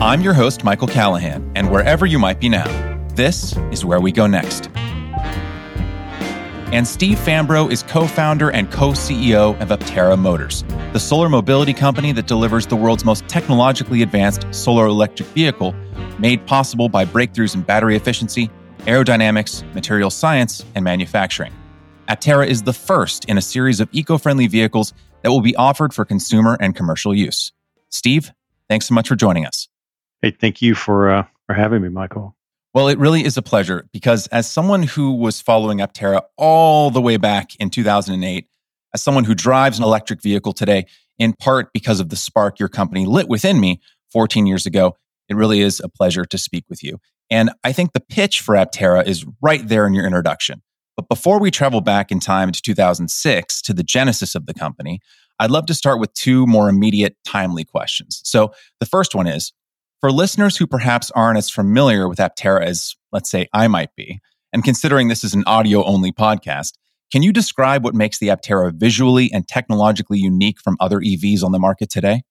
I'm your host, Michael Callahan, and wherever you might be now, this is where we go next. And Steve Fambro is co founder and co CEO of Aptera Motors, the solar mobility company that delivers the world's most technologically advanced solar electric vehicle, made possible by breakthroughs in battery efficiency, aerodynamics, material science, and manufacturing. Aptera is the first in a series of eco friendly vehicles that will be offered for consumer and commercial use. Steve, thanks so much for joining us. Hey, thank you for uh, for having me, Michael. Well, it really is a pleasure because as someone who was following Aptera all the way back in 2008, as someone who drives an electric vehicle today, in part because of the spark your company lit within me 14 years ago, it really is a pleasure to speak with you. And I think the pitch for Aptera is right there in your introduction. But before we travel back in time to 2006 to the genesis of the company, I'd love to start with two more immediate, timely questions. So the first one is for listeners who perhaps aren't as familiar with Aptera as, let's say, I might be, and considering this is an audio only podcast, can you describe what makes the Aptera visually and technologically unique from other EVs on the market today?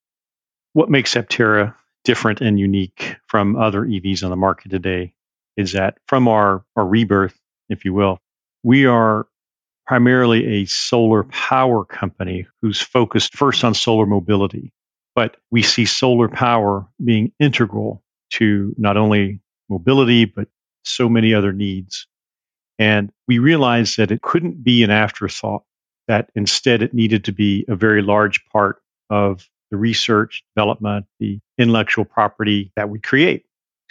What makes Aptera different and unique from other EVs on the market today is that from our, our rebirth, if you will, we are primarily a solar power company who's focused first on solar mobility. But we see solar power being integral to not only mobility, but so many other needs. And we realized that it couldn't be an afterthought, that instead it needed to be a very large part of the research, development, the intellectual property that we create.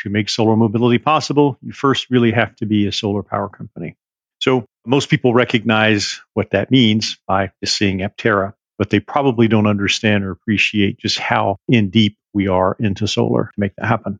To make solar mobility possible, you first really have to be a solar power company. So most people recognize what that means by just seeing Aptera but they probably don't understand or appreciate just how in deep we are into solar to make that happen.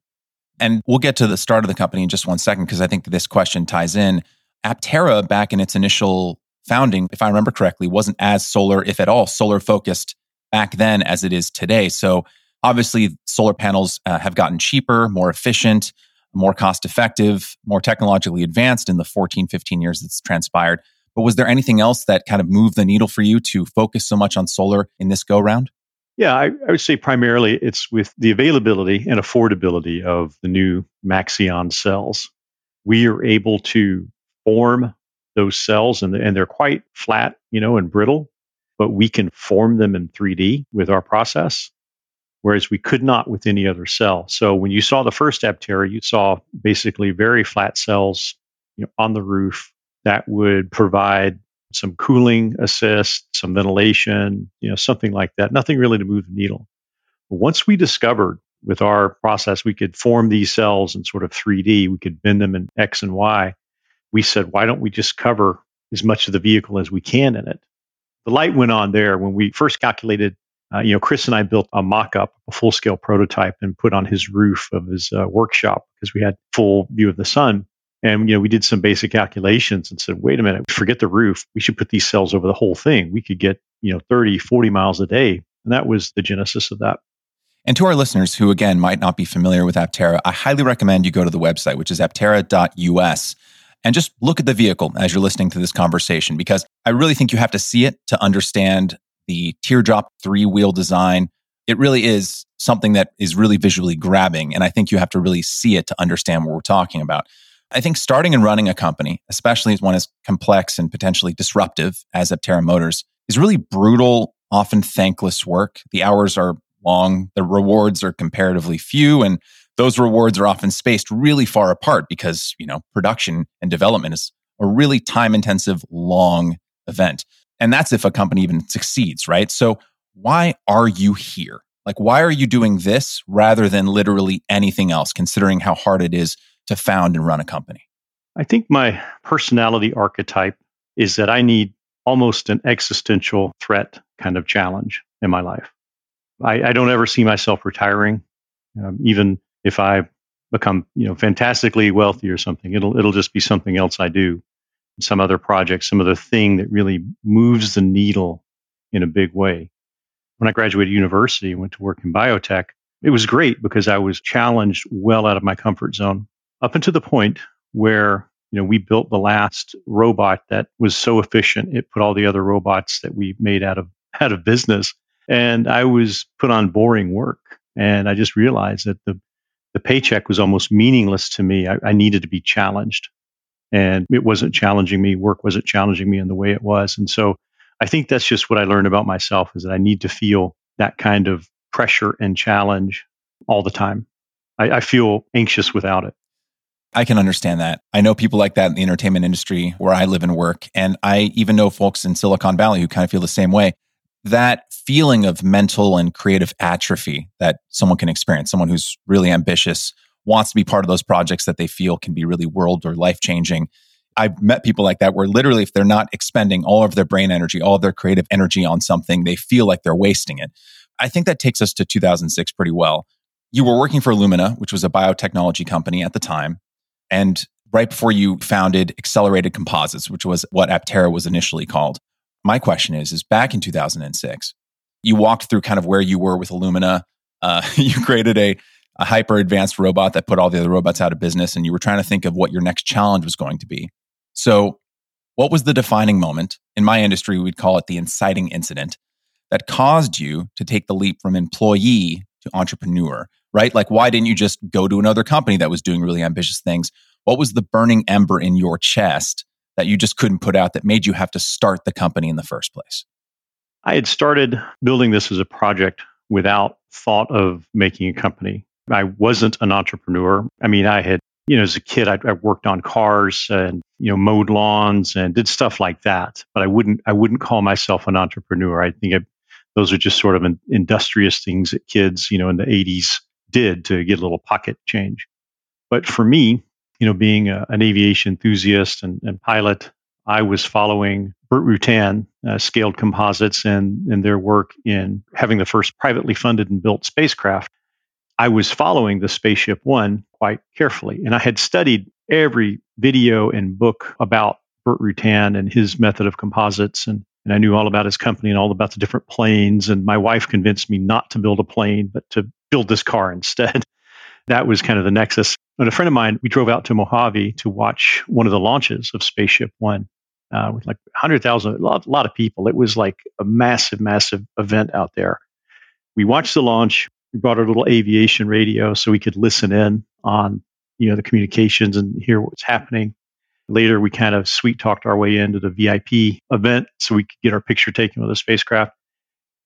And we'll get to the start of the company in just one second because I think this question ties in. Aptera, back in its initial founding, if I remember correctly, wasn't as solar, if at all, solar focused back then as it is today. So obviously, solar panels uh, have gotten cheaper, more efficient, more cost effective, more technologically advanced in the 14, 15 years that's transpired. But was there anything else that kind of moved the needle for you to focus so much on solar in this go round? Yeah, I, I, would say primarily it's with the availability and affordability of the new Maxeon cells. We are able to form those cells, and, and they're quite flat, you know, and brittle, but we can form them in 3D with our process, whereas we could not with any other cell. So when you saw the first Aptera, you saw basically very flat cells you know, on the roof that would provide some cooling assist, some ventilation, you know, something like that. Nothing really to move the needle. But once we discovered with our process we could form these cells in sort of 3D, we could bend them in X and Y. We said, why don't we just cover as much of the vehicle as we can in it? The light went on there when we first calculated. Uh, you know, Chris and I built a mock-up, a full-scale prototype, and put on his roof of his uh, workshop because we had full view of the sun. And you know, we did some basic calculations and said, wait a minute, forget the roof. We should put these cells over the whole thing. We could get, you know, 30, 40 miles a day. And that was the genesis of that. And to our listeners who, again, might not be familiar with Aptera, I highly recommend you go to the website, which is aptera.us, and just look at the vehicle as you're listening to this conversation, because I really think you have to see it to understand the teardrop three wheel design. It really is something that is really visually grabbing. And I think you have to really see it to understand what we're talking about. I think starting and running a company, especially as one as complex and potentially disruptive as Aptera Motors, is really brutal, often thankless work. The hours are long, the rewards are comparatively few, and those rewards are often spaced really far apart because, you know, production and development is a really time intensive, long event. And that's if a company even succeeds, right? So why are you here? Like, why are you doing this rather than literally anything else, considering how hard it is to found and run a company? I think my personality archetype is that I need almost an existential threat kind of challenge in my life. I, I don't ever see myself retiring, um, even if I become you know fantastically wealthy or something. It'll it'll just be something else I do, some other project, some other thing that really moves the needle in a big way. When I graduated university and went to work in biotech, it was great because I was challenged well out of my comfort zone up until the point where you know we built the last robot that was so efficient it put all the other robots that we made out of out of business and i was put on boring work and i just realized that the the paycheck was almost meaningless to me. I, I needed to be challenged. And it wasn't challenging me. Work wasn't challenging me in the way it was. And so I think that's just what I learned about myself is that I need to feel that kind of pressure and challenge all the time. I, I feel anxious without it. I can understand that. I know people like that in the entertainment industry where I live and work. And I even know folks in Silicon Valley who kind of feel the same way. That feeling of mental and creative atrophy that someone can experience, someone who's really ambitious, wants to be part of those projects that they feel can be really world or life changing. I've met people like that where literally, if they're not expending all of their brain energy, all of their creative energy on something, they feel like they're wasting it. I think that takes us to 2006 pretty well. You were working for Illumina, which was a biotechnology company at the time. And right before you founded Accelerated Composites, which was what Aptera was initially called. My question is, is back in 2006, you walked through kind of where you were with Illumina. Uh, you created a, a hyper advanced robot that put all the other robots out of business, and you were trying to think of what your next challenge was going to be. So, what was the defining moment? In my industry, we'd call it the inciting incident that caused you to take the leap from employee to entrepreneur, right? Like, why didn't you just go to another company that was doing really ambitious things? What was the burning ember in your chest that you just couldn't put out that made you have to start the company in the first place? I had started building this as a project without thought of making a company. I wasn't an entrepreneur. I mean, I had, you know, as a kid, I, I worked on cars and, you know, mowed lawns and did stuff like that. But I wouldn't, I wouldn't call myself an entrepreneur. I think I, those are just sort of industrious things that kids, you know, in the 80s did to get a little pocket change. But for me, you know, being a, an aviation enthusiast and, and, pilot, I was following Burt Rutan, uh, Scaled Composites, and, and their work in having the first privately funded and built spacecraft. I was following the Spaceship One quite carefully, and I had studied every video and book about Burt Rutan and his method of composites and and I knew all about his company and all about the different planes. And my wife convinced me not to build a plane, but to build this car instead. that was kind of the nexus. And a friend of mine, we drove out to Mojave to watch one of the launches of Spaceship One uh, with like 100,000, a lot, lot of people. It was like a massive, massive event out there. We watched the launch. We brought our little aviation radio so we could listen in on you know the communications and hear what's happening. Later, we kind of sweet talked our way into the VIP event so we could get our picture taken with the spacecraft.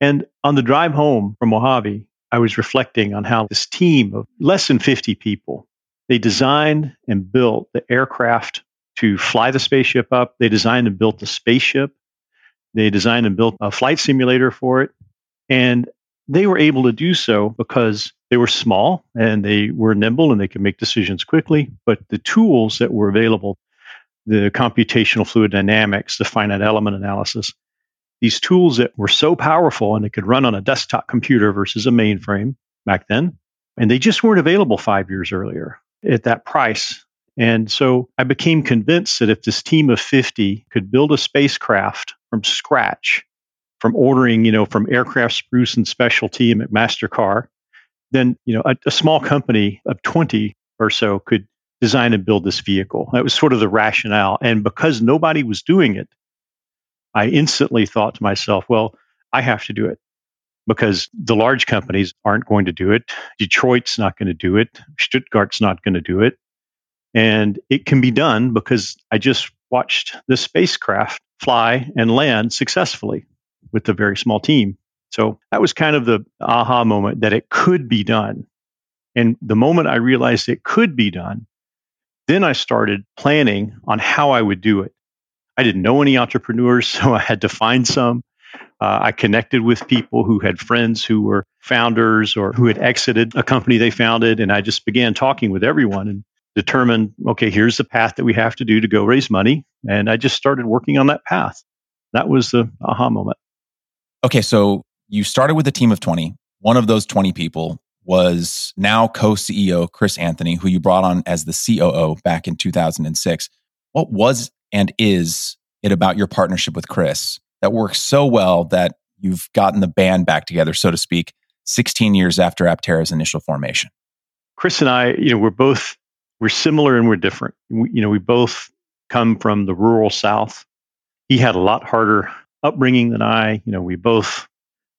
And on the drive home from Mojave, I was reflecting on how this team of less than 50 people, they designed and built the aircraft to fly the spaceship up. They designed and built the spaceship. They designed and built a flight simulator for it. And they were able to do so because they were small and they were nimble and they could make decisions quickly. But the tools that were available the computational fluid dynamics, the finite element analysis. These tools that were so powerful and they could run on a desktop computer versus a mainframe back then. And they just weren't available five years earlier at that price. And so I became convinced that if this team of 50 could build a spacecraft from scratch, from ordering, you know, from aircraft spruce and specialty and McMaster-Carr, then, you know, a, a small company of 20 or so could design and build this vehicle. That was sort of the rationale. And because nobody was doing it, I instantly thought to myself, well, I have to do it because the large companies aren't going to do it. Detroit's not going to do it. Stuttgart's not going to do it. And it can be done because I just watched the spacecraft fly and land successfully with a very small team. So that was kind of the aha moment that it could be done. And the moment I realized it could be done, then I started planning on how I would do it. I didn't know any entrepreneurs, so I had to find some. Uh, I connected with people who had friends who were founders or who had exited a company they founded. And I just began talking with everyone and determined, okay, here's the path that we have to do to go raise money. And I just started working on that path. That was the aha moment. Okay, so you started with a team of 20. One of those 20 people was now co CEO Chris Anthony, who you brought on as the COO back in 2006. What was and is it about your partnership with Chris that works so well that you've gotten the band back together, so to speak, 16 years after Aptera's initial formation? Chris and I, you know, we're both we're similar and we're different. We, you know, we both come from the rural South. He had a lot harder upbringing than I. You know, we both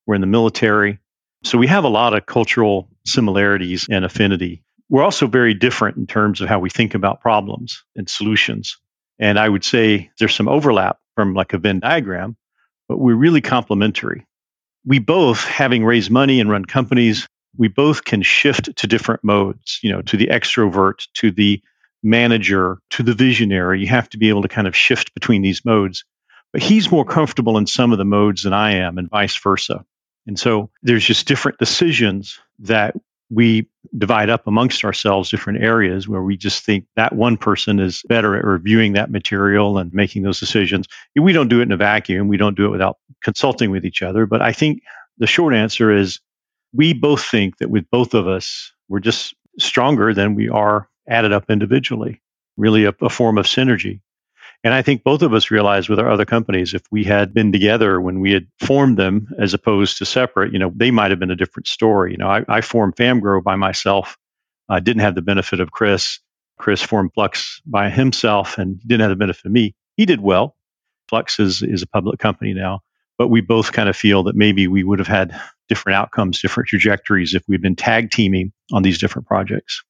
were in the military. So we have a lot of cultural similarities and affinity. we're also very different in terms of how we think about problems and solutions. And I would say there's some overlap from like a Venn diagram, but we're really complementary. We both, having raised money and run companies, we both can shift to different modes, you know, to the extrovert, to the manager, to the visionary. You have to be able to kind of shift between these modes. But he's more comfortable in some of the modes than I am, and vice versa. And so there's just different decisions that we divide up amongst ourselves different areas where we just think that one person is better at reviewing that material and making those decisions. We don't do it in a vacuum. We don't do it without consulting with each other. But I think the short answer is we both think that with both of us, we're just stronger than we are added up individually, really a, a form of synergy. And I think both of us realized with our other companies, if we had been together when we had formed them as opposed to separate, you know, they might have been a different story. You know, I, I formed Famgro by myself. I didn't have the benefit of Chris. Chris formed Flux by himself and didn't have the benefit of me. He did well. Flux is, is a public company now, but we both kind of feel that maybe we would have had different outcomes, different trajectories if we'd been tag teaming on these different projects.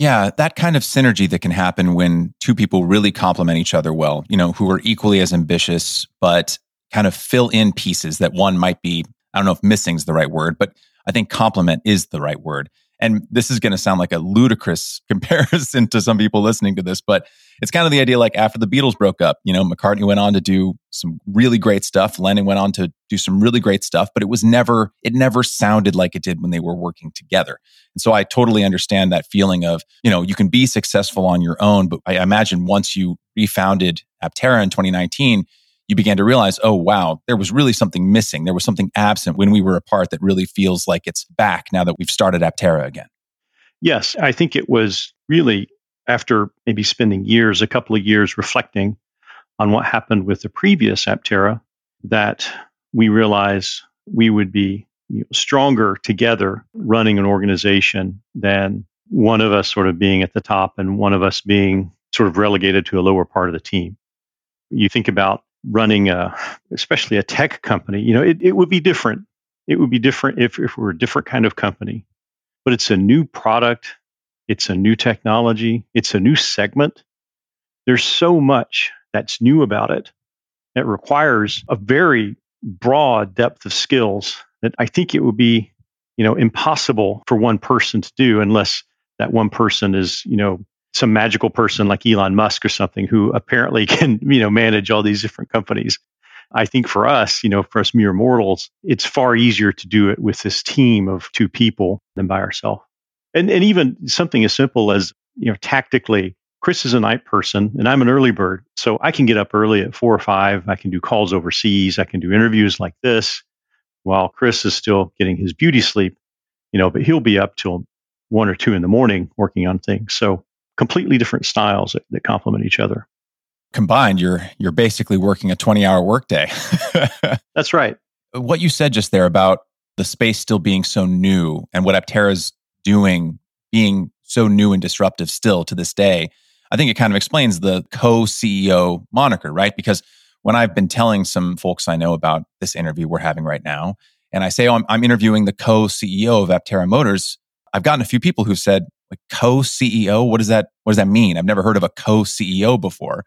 Yeah, that kind of synergy that can happen when two people really complement each other well, you know, who are equally as ambitious, but kind of fill in pieces that one might be, I don't know if missing is the right word, but I think complement is the right word. And this is going to sound like a ludicrous comparison to some people listening to this, but it's kind of the idea like after the Beatles broke up, you know, McCartney went on to do some really great stuff. Lennon went on to do some really great stuff, but it was never, it never sounded like it did when they were working together. And so I totally understand that feeling of, you know, you can be successful on your own, but I imagine once you refounded Aptera in 2019, you began to realize, oh, wow, there was really something missing. There was something absent when we were apart that really feels like it's back now that we've started Aptera again. Yes, I think it was really after maybe spending years, a couple of years reflecting on what happened with the previous Aptera, that we realized we would be stronger together running an organization than one of us sort of being at the top and one of us being sort of relegated to a lower part of the team. You think about running a, especially a tech company, you know, it, it would be different. It would be different if, if we were a different kind of company, but it's a new product. It's a new technology. It's a new segment. There's so much that's new about it that requires a very broad depth of skills that I think it would be, you know, impossible for one person to do unless that one person is, you know, some magical person like Elon Musk or something who apparently can, you know, manage all these different companies. I think for us, you know, for us mere mortals, it's far easier to do it with this team of two people than by ourselves. And and even something as simple as, you know, tactically, Chris is a night person and I'm an early bird. So I can get up early at four or five. I can do calls overseas. I can do interviews like this while Chris is still getting his beauty sleep, you know, but he'll be up till one or two in the morning working on things. So completely different styles that, that complement each other. Combined, you're you're basically working a 20 hour workday. That's right. What you said just there about the space still being so new and what Aptera's doing being so new and disruptive still to this day, I think it kind of explains the co CEO moniker, right? Because when I've been telling some folks I know about this interview we're having right now, and I say, oh, I'm, I'm interviewing the co CEO of Aptera Motors, I've gotten a few people who said, like co-CEO, what does that what does that mean? I've never heard of a co-CEO before.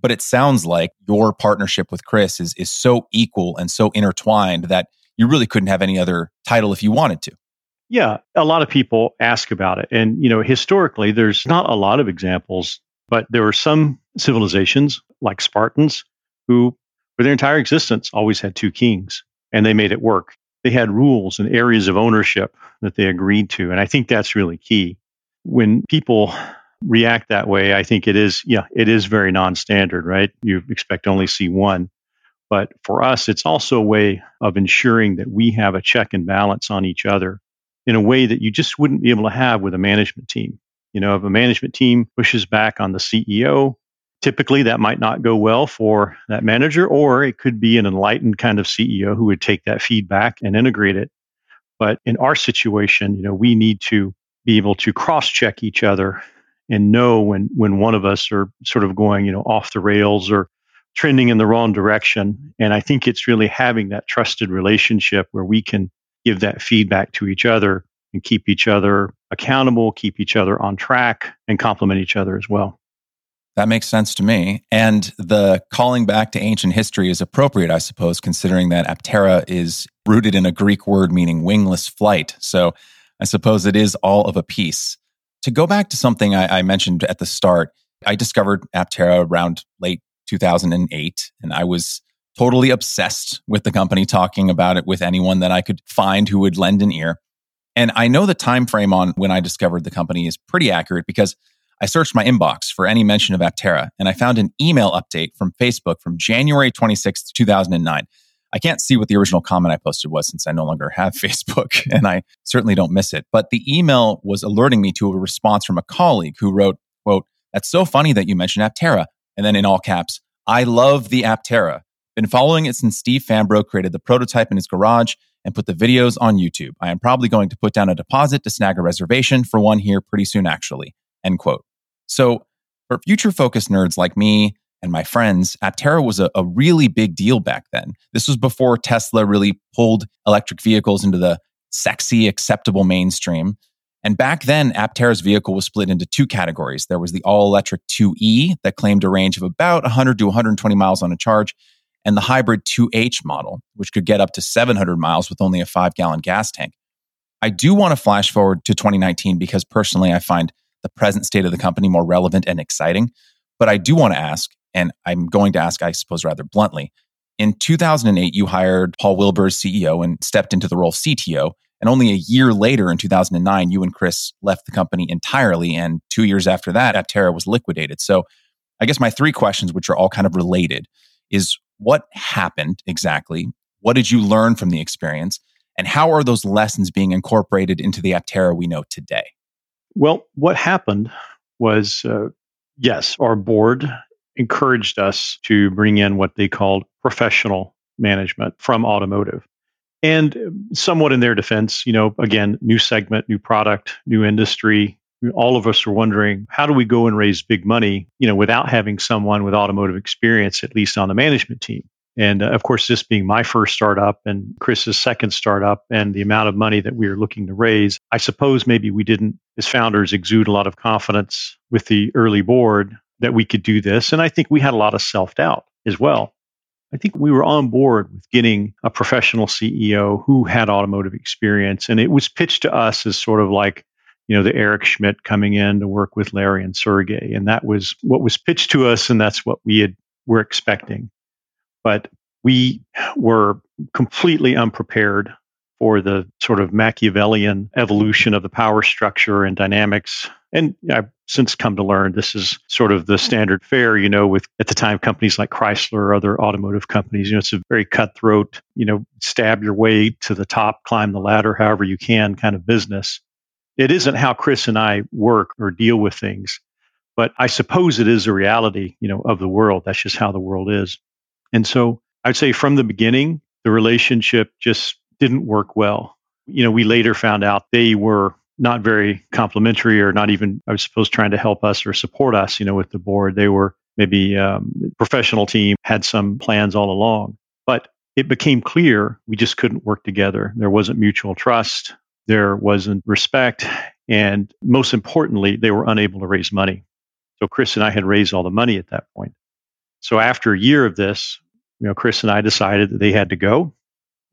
But it sounds like your partnership with Chris is is so equal and so intertwined that you really couldn't have any other title if you wanted to. Yeah, a lot of people ask about it. And you know, historically there's not a lot of examples, but there were some civilizations like Spartans who for their entire existence always had two kings and they made it work. They had rules and areas of ownership that they agreed to. And I think that's really key when people react that way, I think it is, yeah, it is very non-standard, right? You expect only see one. But for us, it's also a way of ensuring that we have a check and balance on each other in a way that you just wouldn't be able to have with a management team. You know, if a management team pushes back on the CEO, typically that might not go well for that manager, or it could be an enlightened kind of CEO who would take that feedback and integrate it. But in our situation, you know, we need to be able to cross check each other and know when when one of us are sort of going you know off the rails or trending in the wrong direction and i think it's really having that trusted relationship where we can give that feedback to each other and keep each other accountable, keep each other on track, and complement each other as well. That makes sense to me. And the calling back to ancient history is appropriate, I suppose, considering that Aptera is rooted in a Greek word meaning wingless flight. So I suppose it is all of a piece. To go back to something I, I mentioned at the start, I discovered Aptera around late 2008, and I was totally obsessed with the company, talking about it with anyone that I could find who would lend an ear. And I know the time frame on when I discovered the company is pretty accurate because I searched my inbox for any mention of Aptera and I found an email update from Facebook from January 26th, 2009. I can't see what the original comment I posted was since I no longer have Facebook and I certainly don't miss it. But the email was alerting me to a response from a colleague who wrote, quote, that's so funny that you mentioned Aptera. And then in all caps, I love the Aptera. Been following it since Steve Fambro created the prototype in his garage and put the videos on YouTube. I am probably going to put down a deposit to snag a reservation for one here pretty soon, actually. End quote. So for future focused nerds like me and my friends, Aptera was a, a really big deal back then. This was before Tesla really pulled electric vehicles into the sexy, acceptable mainstream. And back then, Aptera's vehicle was split into two categories. There was the all electric 2E that claimed a range of about 100 to 120 miles on a charge, and the hybrid 2H model, which could get up to 700 miles with only a five gallon gas tank. I do want to flash forward to 2019 because personally, I find the present state of the company more relevant and exciting. But I do want to ask, and I'm going to ask, I suppose, rather bluntly. In 2008, you hired Paul Wilbur as CEO and stepped into the role of CTO. And only a year later, in 2009, you and Chris left the company entirely. And two years after that, Aptera was liquidated. So I guess my three questions, which are all kind of related, is what happened exactly? What did you learn from the experience? And how are those lessons being incorporated into the Aptera we know today? Well, what happened was uh, yes, our board encouraged us to bring in what they called professional management from automotive. And somewhat in their defense, you know, again, new segment, new product, new industry. All of us are wondering how do we go and raise big money, you know, without having someone with automotive experience, at least on the management team. And uh, of course, this being my first startup and Chris's second startup, and the amount of money that we were looking to raise, I suppose maybe we didn't, as founders, exude a lot of confidence with the early board that we could do this. And I think we had a lot of self doubt as well. I think we were on board with getting a professional CEO who had automotive experience. And it was pitched to us as sort of like, you know, the Eric Schmidt coming in to work with Larry and Sergey. And that was what was pitched to us. And that's what we had, were expecting but we were completely unprepared for the sort of Machiavellian evolution of the power structure and dynamics. And I've since come to learn this is sort of the standard fare, you know, with at the time companies like Chrysler or other automotive companies. You know, it's a very cutthroat, you know, stab your way to the top, climb the ladder however you can kind of business. It isn't how Chris and I work or deal with things, but I suppose it is a reality, you know, of the world. That's just how the world is. And so I'd say from the beginning, the relationship just didn't work well. You know, we later found out they were not very complimentary or not even, I was supposed trying to help us or support us, you know, with the board. They were maybe um, professional team had some plans all along, but it became clear we just couldn't work together. There wasn't mutual trust. There wasn't respect. And most importantly, they were unable to raise money. So Chris and I had raised all the money at that point. So after a year of this, you know, Chris and I decided that they had to go,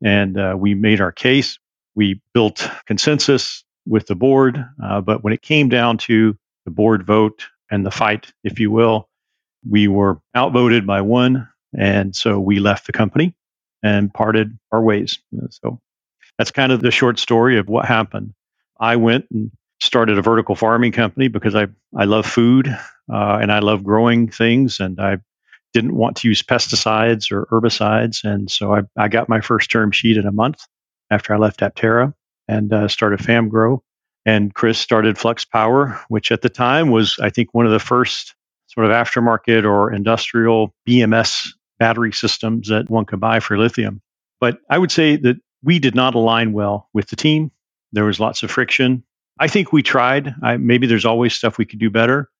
and uh, we made our case. We built consensus with the board, uh, but when it came down to the board vote and the fight, if you will, we were outvoted by one, and so we left the company and parted our ways. So that's kind of the short story of what happened. I went and started a vertical farming company because I, I love food uh, and I love growing things and I didn't want to use pesticides or herbicides. And so I, I got my first term sheet in a month after I left Aptera and uh, started Famgro. And Chris started Flux Power, which at the time was, I think, one of the first sort of aftermarket or industrial BMS battery systems that one could buy for lithium. But I would say that we did not align well with the team. There was lots of friction. I think we tried. I, maybe there's always stuff we could do better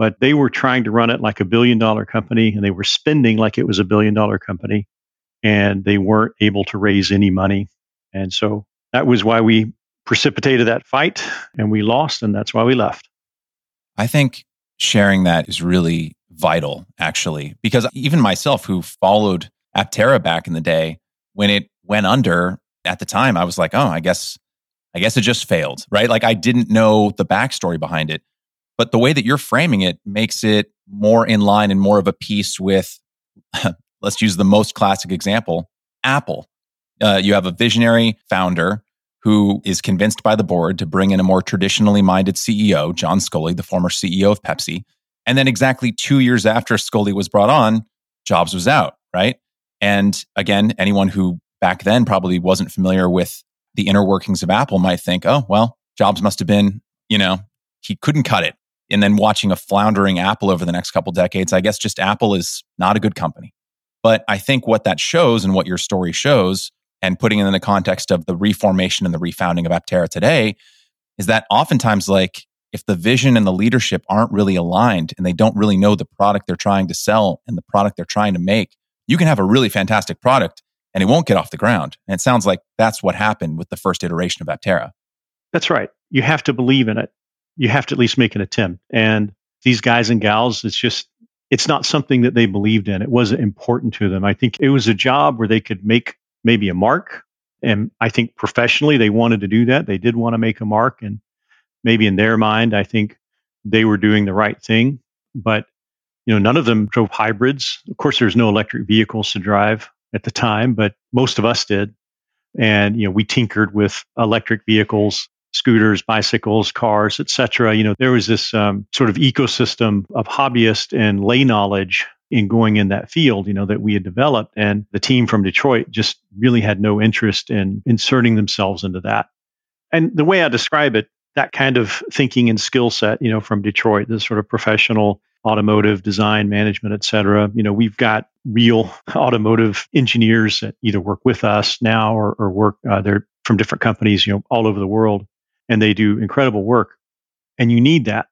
but they were trying to run it like a billion dollar company and they were spending like it was a billion dollar company and they weren't able to raise any money. And so that was why we precipitated that fight and we lost, and that's why we left. I think sharing that is really vital, actually, because even myself, who followed Aptera back in the day, when it went under at the time, I was like, oh, I guess, I guess it just failed, right? Like I didn't know the backstory behind it. But the way that you're framing it makes it more in line and more of a piece with, let's use the most classic example, Apple. Uh, you have a visionary founder who is convinced by the board to bring in a more traditionally minded CEO, John Sculley, the former CEO of Pepsi. And then exactly two years after Sculley was brought on, Jobs was out, right? And again, anyone who back then probably wasn't familiar with the inner workings of Apple might think, oh, well, Jobs must have been, you know, he couldn't cut it. And then watching a floundering Apple over the next couple decades, I guess just Apple is not a good company. But I think what that shows and what your story shows and putting it in the context of the reformation and the refounding of Aptera today is that oftentimes, like, if the vision and the leadership aren't really aligned and they don't really know the product they're trying to sell and the product they're trying to make, you can have a really fantastic product and it won't get off the ground. And it sounds like that's what happened with the first iteration of Aptera. That's right. You have to believe in it. You have to at least make an attempt. And these guys and gals, it's just, it's not something that they believed in. It wasn't important to them. I think it was a job where they could make maybe a mark. And I think professionally, they wanted to do that. They did want to make a mark. And maybe in their mind, I think they were doing the right thing. But, you know, none of them drove hybrids. Of course, there's no electric vehicles to drive at the time, but most of us did. And, you know, we tinkered with electric vehicles, scooters, bicycles, cars, etc. You know, there was this um, sort of ecosystem of hobbyist and lay knowledge in going in that field, you know, that we had developed. And the team from Detroit just really had no interest in inserting themselves into that. And the way I describe it, that kind of thinking and skill set, you know, from Detroit, this sort of professional automotive design, management, et cetera. You know, we've got real automotive engineers that either work with us now or, or work, uh, they're from different companies, you know, all over the world, and they do incredible work. And you need that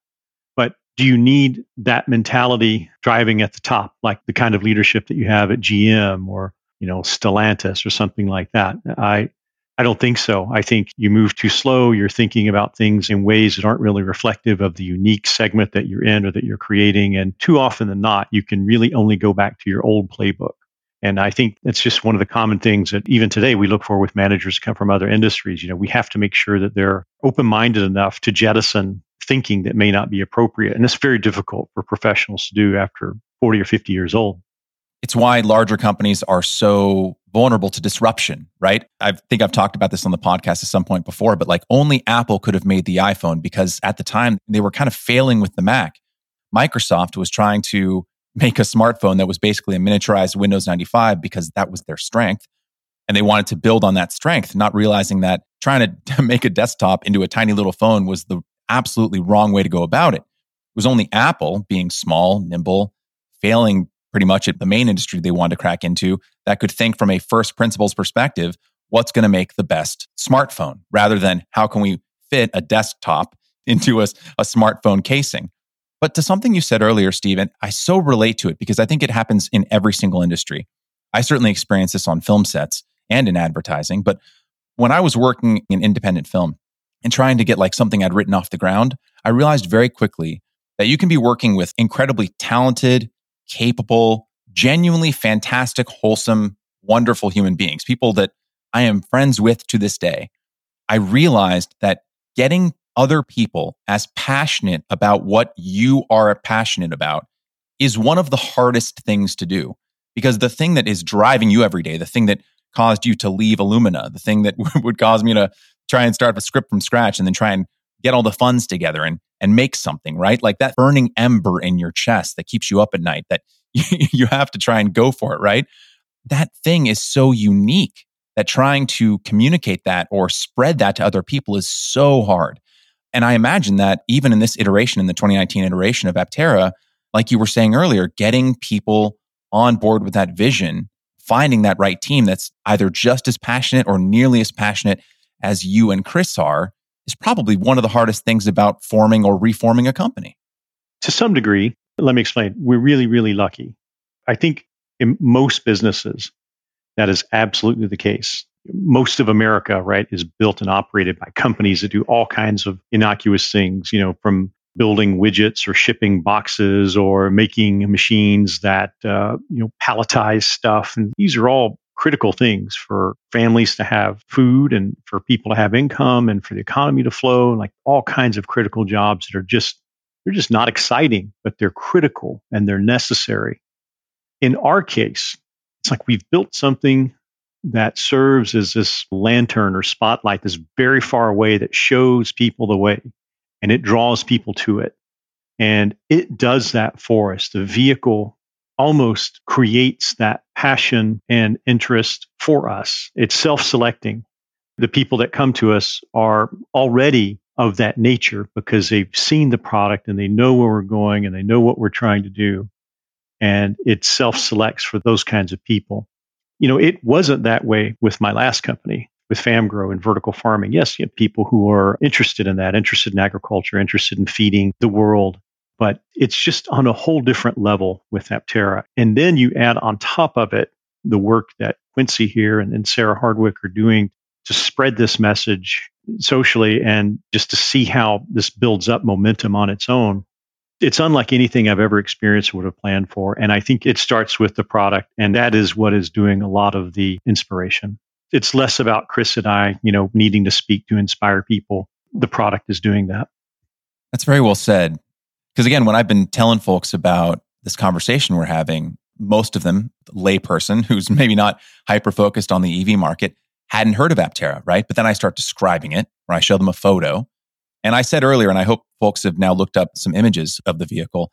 do you need that mentality driving at the top, like the kind of leadership that you have at GM or you know Stellantis or something like that? I I don't think so. I think you move too slow. You're thinking about things in ways that aren't really reflective of the unique segment that you're in or that you're creating. And too often than not, you can really only go back to your old playbook. And I think that's just one of the common things that even today we look for with managers come from other industries. You know, we have to make sure that they're open minded enough to jettison thinking that may not be appropriate. And it's very difficult for professionals to do after 40 or 50 years old. It's why larger companies are so vulnerable to disruption, right? I think I've talked about this on the podcast at some point before, but like only Apple could have made the iPhone because at the time they were kind of failing with the Mac. Microsoft was trying to make a smartphone that was basically a miniaturized Windows 95 because that was their strength. And they wanted to build on that strength, not realizing that trying to make a desktop into a tiny little phone was the absolutely wrong way to go about it. It was only Apple, being small, nimble, failing pretty much at the main industry they wanted to crack into, that could think from a first principles perspective what's going to make the best smartphone rather than how can we fit a desktop into a, a smartphone casing. But to something you said earlier, Stephen, I so relate to it because I think it happens in every single industry. I certainly experience this on film sets and in advertising. But when I was working in independent film, and trying to get like something I'd written off the ground, I realized very quickly that you can be working with incredibly talented, capable, genuinely fantastic, wholesome, wonderful human beings, people that I am friends with to this day. I realized that getting other people as passionate about what you are passionate about is one of the hardest things to do because the thing that is driving you every day, the thing that caused you to leave Illumina, the thing that would cause me to try and start a script from scratch and then try and get all the funds together and and make something, right? Like that burning ember in your chest that keeps you up at night that you have to try and go for it, right? That thing is so unique that trying to communicate that or spread that to other people is so hard. And I imagine that even in this iteration, in the 2019 iteration of Aptera, like you were saying earlier, getting people on board with that vision, finding that right team that's either just as passionate or nearly as passionate as you and Chris are is probably one of the hardest things about forming or reforming a company. To some degree, let me explain. We're really, really lucky. I think in most businesses, that is absolutely the case. most of America, right, is built and operated by companies that do all kinds of innocuous things, you know, from building widgets or shipping boxes or making machines that, uh, you know, palletize stuff. And these are all critical things for families to have food and for people to have income and for the economy to flow, like all kinds of critical jobs that are just, they're just not exciting, but they're critical and they're necessary. In our case, it's like we've built something that serves as this lantern or spotlight that's very far away that shows people the way and it draws people to it. And it does that for us. The vehicle almost creates that passion and interest for us. It's self selecting. The people that come to us are already of that nature because they've seen the product and they know where we're going and they know what we're trying to do. And it self selects for those kinds of people you know, it wasn't that way with my last company, with Famgro and vertical farming. Yes, you have people who are interested in that, interested in agriculture, interested in feeding the world, but it's just on a whole different level with Aptera. And then you add on top of it the work that Quincy here and, and Sarah Hardwick are doing to spread this message socially and just to see how this builds up momentum on its own it's unlike anything I've ever experienced or would have planned for. And I think it starts with the product. And that is what is doing a lot of the inspiration. It's less about Chris and I, you know, needing to speak to inspire people. The product is doing that. That's very well said. Because again, when I've been telling folks about this conversation we're having, most of them, layperson who's maybe not hyper focused on the EV market, hadn't heard of Aptera, right? But then I start describing it, or I show them a photo, and I said earlier, and I hope folks have now looked up some images of the vehicle,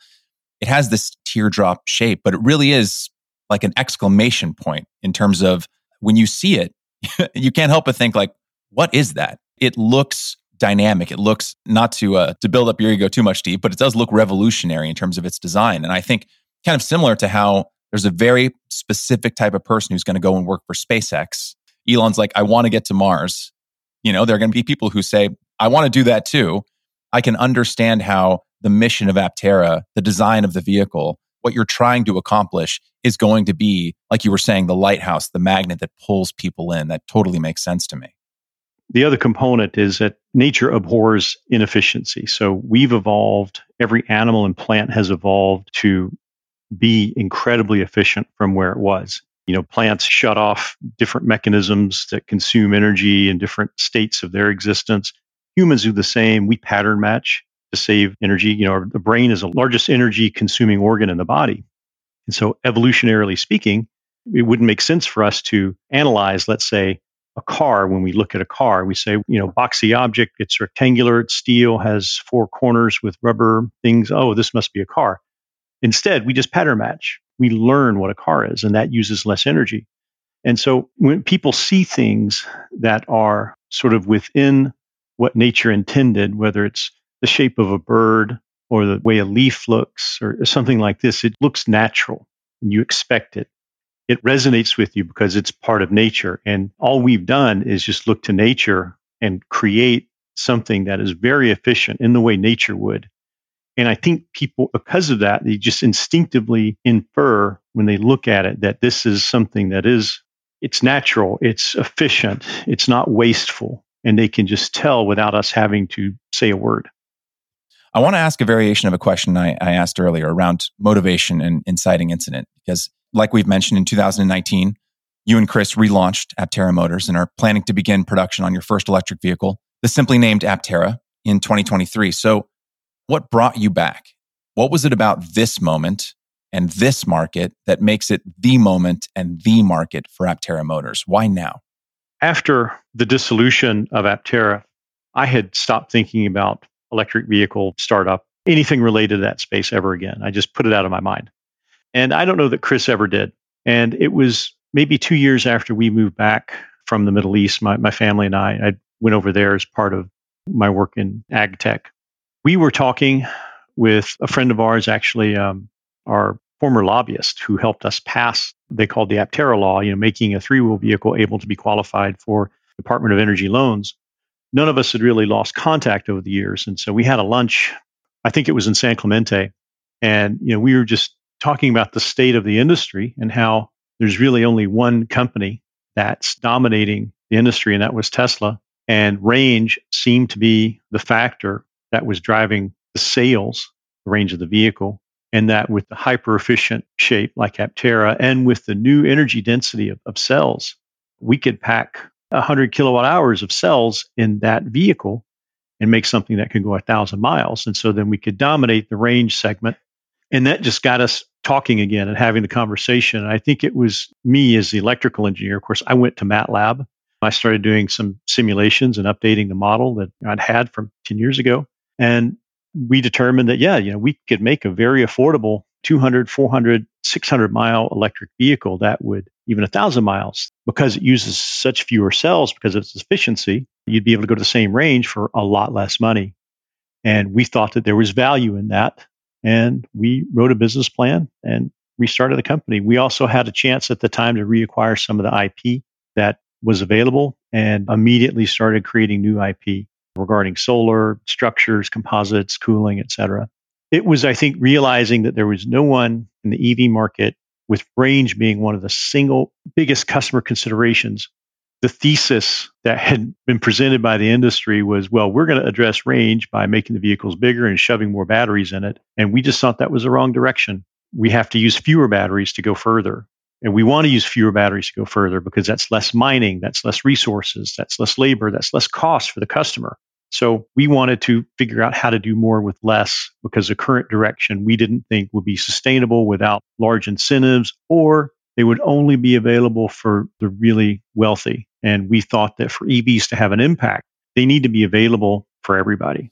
it has this teardrop shape, but it really is like an exclamation point in terms of when you see it, you can't help but think like, what is that? It looks dynamic. It looks not to uh, to build up your ego too much, deep, but it does look revolutionary in terms of its design. And I think kind of similar to how there's a very specific type of person who's going to go and work for SpaceX. Elon's like, I want to get to Mars. You know, there are going to be people who say, I want to do that too. I can understand how the mission of Aptera, the design of the vehicle, what you're trying to accomplish is going to be, like you were saying, the lighthouse, the magnet that pulls people in. That totally makes sense to me. The other component is that nature abhors inefficiency. So we've evolved, every animal and plant has evolved to be incredibly efficient from where it was. You know, plants shut off different mechanisms that consume energy in different states of their existence. Humans do the same. We pattern match to save energy. You know, the brain is the largest energy consuming organ in the body. And so, evolutionarily speaking, it wouldn't make sense for us to analyze, let's say, a car when we look at a car. We say, you know, boxy object, it's rectangular, it's steel, has four corners with rubber things. Oh, this must be a car. Instead, we just pattern match. We learn what a car is, and that uses less energy. And so when people see things that are sort of within what nature intended, whether it's the shape of a bird or the way a leaf looks or something like this, it looks natural and you expect it. It resonates with you because it's part of nature. And all we've done is just look to nature and create something that is very efficient in the way nature would. And I think people, because of that, they just instinctively infer when they look at it that this is something that is, it's natural, it's efficient, it's not wasteful and they can just tell without us having to say a word. I want to ask a variation of a question I, I asked earlier around motivation and inciting incident, because like we've mentioned in 2019, you and Chris relaunched Aptera Motors and are planning to begin production on your first electric vehicle, the simply named Aptera, in 2023. So, what brought you back? What was it about this moment and this market that makes it the moment and the market for Aptera Motors? Why now? after the dissolution of Aptera, I had stopped thinking about electric vehicle startup, anything related to that space ever again. I just put it out of my mind. And I don't know that Chris ever did. And it was maybe two years after we moved back from the Middle East, my, my family and I, I went over there as part of my work in ag tech. We were talking with a friend of ours, actually, um, our former lobbyist who helped us pass they called the Aptera law, you know, making a three-wheel vehicle able to be qualified for Department of Energy loans. None of us had really lost contact over the years, and so we had a lunch. I think it was in San Clemente, and you know, we were just talking about the state of the industry and how there's really only one company that's dominating the industry, and that was Tesla. And range seemed to be the factor that was driving the sales, the range of the vehicle. And that with the hyper efficient shape like Aptera and with the new energy density of, of cells, we could pack 100 kilowatt hours of cells in that vehicle and make something that could go a thousand miles. And so then we could dominate the range segment. And that just got us talking again and having the conversation. I think it was me as the electrical engineer. Of course, I went to MATLAB. I started doing some simulations and updating the model that I'd had from 10 years ago. And we determined that, yeah, you know, we could make a very affordable 200, 400, 600 mile electric vehicle that would even a thousand miles because it uses such fewer cells because of its efficiency. You'd be able to go to the same range for a lot less money. And we thought that there was value in that. And we wrote a business plan and restarted the company. We also had a chance at the time to reacquire some of the IP that was available and immediately started creating new IP regarding solar, structures, composites, cooling, etc. It was, I think, realizing that there was no one in the EV market with range being one of the single biggest customer considerations. The thesis that had been presented by the industry was, well, we're going to address range by making the vehicles bigger and shoving more batteries in it. And we just thought that was the wrong direction. We have to use fewer batteries to go further. And we want to use fewer batteries to go further because that's less mining, that's less resources, that's less labor, that's less cost for the customer. So we wanted to figure out how to do more with less because the current direction we didn't think would be sustainable without large incentives or they would only be available for the really wealthy. And we thought that for EVs to have an impact, they need to be available for everybody.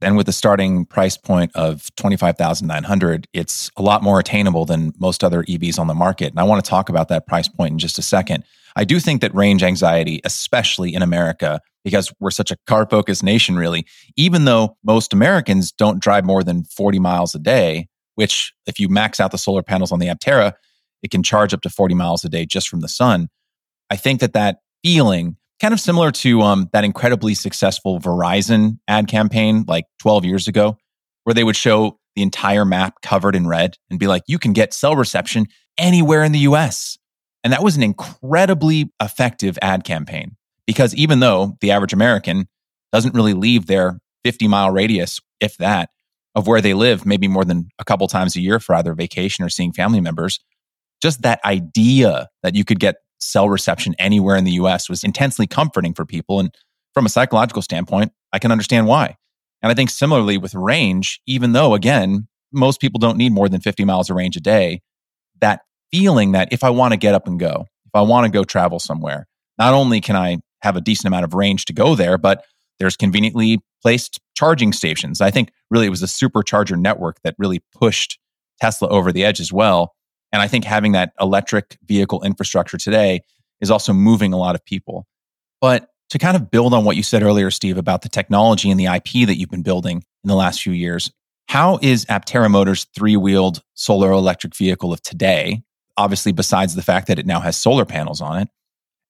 And with the starting price point of 25,900, it's a lot more attainable than most other EVs on the market. And I want to talk about that price point in just a second. I do think that range anxiety, especially in America, because we're such a car focused nation, really, even though most Americans don't drive more than 40 miles a day, which if you max out the solar panels on the Aptera, it can charge up to 40 miles a day just from the sun. I think that that feeling kind of similar to um, that incredibly successful Verizon ad campaign like 12 years ago, where they would show the entire map covered in red and be like, you can get cell reception anywhere in the US. And that was an incredibly effective ad campaign because even though the average American doesn't really leave their 50 mile radius, if that, of where they live, maybe more than a couple times a year for either vacation or seeing family members, just that idea that you could get cell reception anywhere in the US was intensely comforting for people. And from a psychological standpoint, I can understand why. And I think similarly with range, even though, again, most people don't need more than 50 miles of range a day, that feeling that if I want to get up and go, if I want to go travel somewhere, not only can I have a decent amount of range to go there, but there's conveniently placed charging stations. I think really it was the supercharger network that really pushed Tesla over the edge as well. And I think having that electric vehicle infrastructure today is also moving a lot of people. But to kind of build on what you said earlier, Steve, about the technology and the IP that you've been building in the last few years, how is Aptera Motors' three wheeled solar electric vehicle of today, obviously, besides the fact that it now has solar panels on it,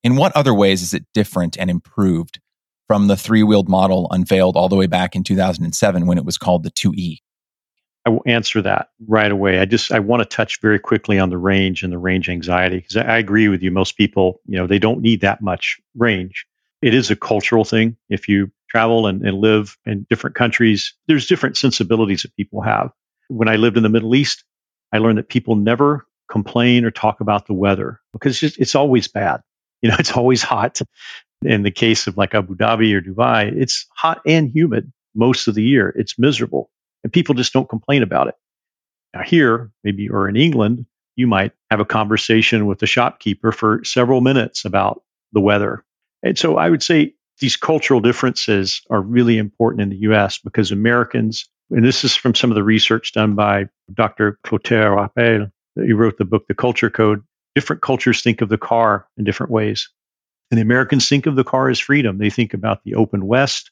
in what other ways is it different and improved from the three wheeled model unveiled all the way back in 2007 when it was called the 2E? I will answer that right away. I just I want to touch very quickly on the range and the range anxiety because I, I agree with you. Most people, you know, they don't need that much range. It is a cultural thing. If you travel and, and live in different countries, there's different sensibilities that people have. When I lived in the Middle East, I learned that people never complain or talk about the weather because it's, just, it's always bad. You know, it's always hot. In the case of like Abu Dhabi or Dubai, it's hot and humid most of the year. It's miserable and people just don't complain about it. Now, here, maybe or in England, you might have a conversation with the shopkeeper for several minutes about the weather. And so I would say these cultural differences are really important in the US because Americans, and this is from some of the research done by Dr. Clotaire Rapaille, he wrote the book, The Culture Code. Different cultures think of the car in different ways. And the Americans think of the car as freedom. They think about the open West,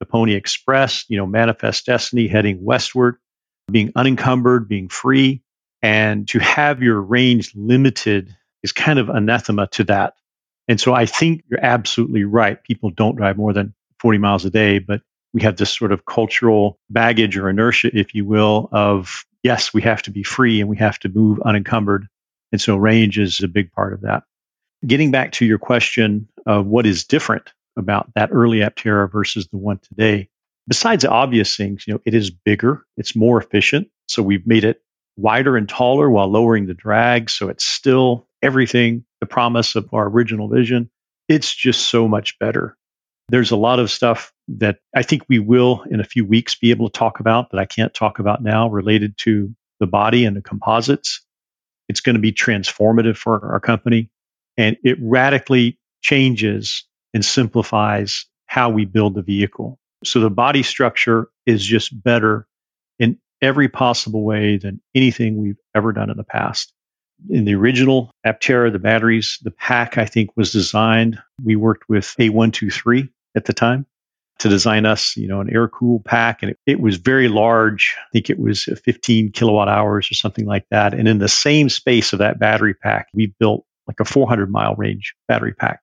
the Pony Express, you know, manifest destiny heading westward, being unencumbered, being free. And to have your range limited is kind of anathema to that. And so I think you're absolutely right. People don't drive more than 40 miles a day, but we have this sort of cultural baggage or inertia, if you will, of yes, we have to be free and we have to move unencumbered. And so range is a big part of that. getting back to your question of what is different about that early Aptera versus the one today, besides obvious things, you know, it is bigger, it's more efficient. So we've made it wider and taller while lowering the drag. So it's still everything, the promise of our original vision. It's just so much better. There's a lot of stuff that I think we will in a few weeks be able to talk about that I can't talk about now related to the body and the composites. It's going to be transformative for our company and it radically changes and simplifies how we build the vehicle. So the body structure is just better in every possible way than anything we've ever done in the past. In the original Aptera, the batteries, the pack, I think, was designed. We worked with A123 at the time to design us, you know, an air cooled pack. And it, it, was very large. I think it was 15 kilowatt hours or something like that. And in the same space of that battery pack, we built like a 400 mile range battery pack.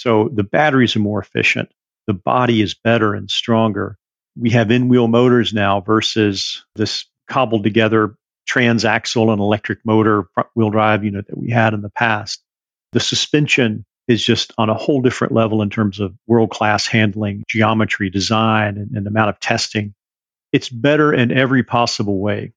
So the batteries are more efficient. The body is better and stronger. We have in wheel motors now versus this cobbled together transaxle and electric motor front wheel drive unit that we had in the past. The suspension is just on a whole different level in terms of world class handling, geometry, design, and, and amount of testing. It's better in every possible way.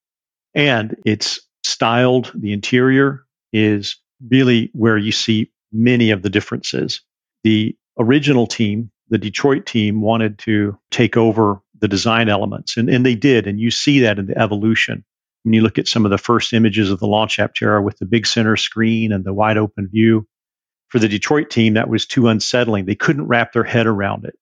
And it's styled. The interior is really where you see many of the differences. The original team, the Detroit team, wanted to take over the design elements, and, and they did. And you see that in the evolution. When you look at some of the first images of the launch Aptera with the big center screen and the wide open view, for the Detroit team, that was too unsettling. They couldn't wrap their head around it.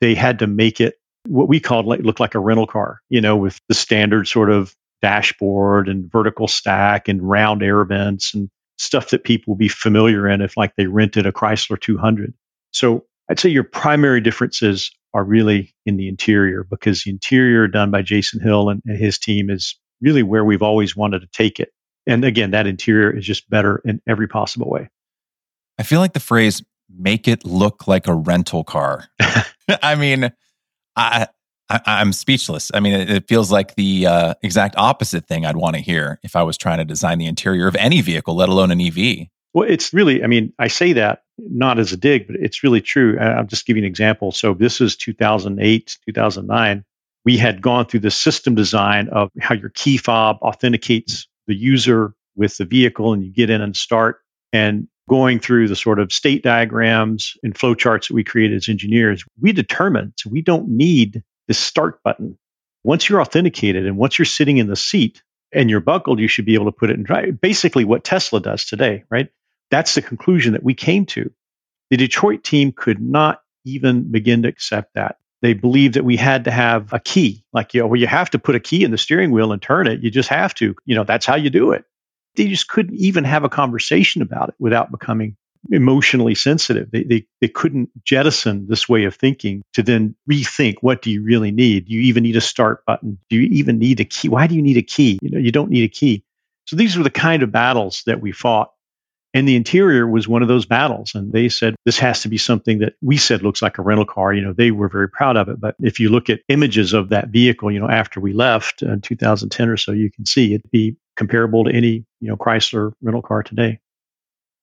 They had to make it what we called like, look like a rental car, you know, with the standard sort of dashboard and vertical stack and round air vents and stuff that people will be familiar in if like they rented a Chrysler 200. So I'd say your primary differences are really in the interior because the interior done by Jason Hill and his team is really where we've always wanted to take it. And again, that interior is just better in every possible way. I feel like the phrase make it look like a rental car. I mean, I, I, am speechless. I mean, it, it feels like the uh, exact opposite thing I'd want to hear if I was trying to design the interior of any vehicle, let alone an EV. Well, it's really, I mean, I say that not as a dig, but it's really true. I'll just give you an example. So this is 2008, 2009. We had gone through the system design of how your key fob authenticates the user with the vehicle and you get in and start and going through the sort of state diagrams and flowcharts that we created as engineers, we determined so we don't need the start button. Once you're authenticated and once you're sitting in the seat and you're buckled, you should be able to put it in drive. Basically, what Tesla does today, right? That's the conclusion that we came to. The Detroit team could not even begin to accept that. They believed that we had to have a key, like you know, well, you have to put a key in the steering wheel and turn it. You just have to. You know, that's how you do it. They just couldn't even have a conversation about it without becoming emotionally sensitive. They, they, they couldn't jettison this way of thinking to then rethink what do you really need? Do you even need a start button? Do you even need a key? Why do you need a key? You know, you don't need a key. So these were the kind of battles that we fought. And the interior was one of those battles. And they said, this has to be something that we said looks like a rental car. You know, they were very proud of it. But if you look at images of that vehicle, you know, after we left uh, in 2010 or so, you can see it'd be comparable to any, you know, Chrysler rental car today.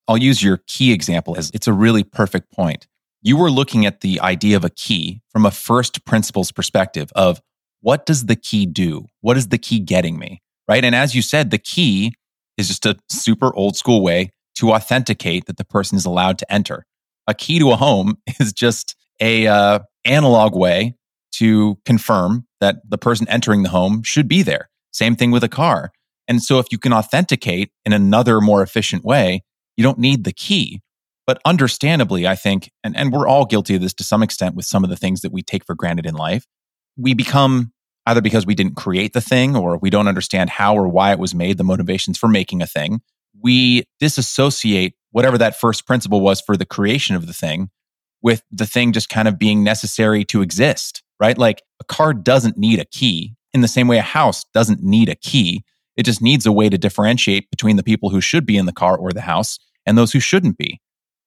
I'll use your key example as it's a really perfect point. You were looking at the idea of a key from a first principles perspective of what does the key do? What is the key getting me? Right. And as you said, the key is just a super old school way to authenticate that the person is allowed to enter. A key to a home is just a uh, analog way to confirm that the person entering the home should be there. Same thing with a car. And so if you can authenticate in another more efficient way, you don't need the key. But understandably, I think, and, and we're all guilty of this to some extent with some of the things that we take for granted in life, we become either because we didn't create the thing or we don't understand how or why it was made, the motivations for making a thing. We disassociate whatever that first principle was for the creation of the thing with the thing just kind of being necessary to exist, right? Like a car doesn't need a key in the same way a house doesn't need a key. It just needs a way to differentiate between the people who should be in the car or the house and those who shouldn't be.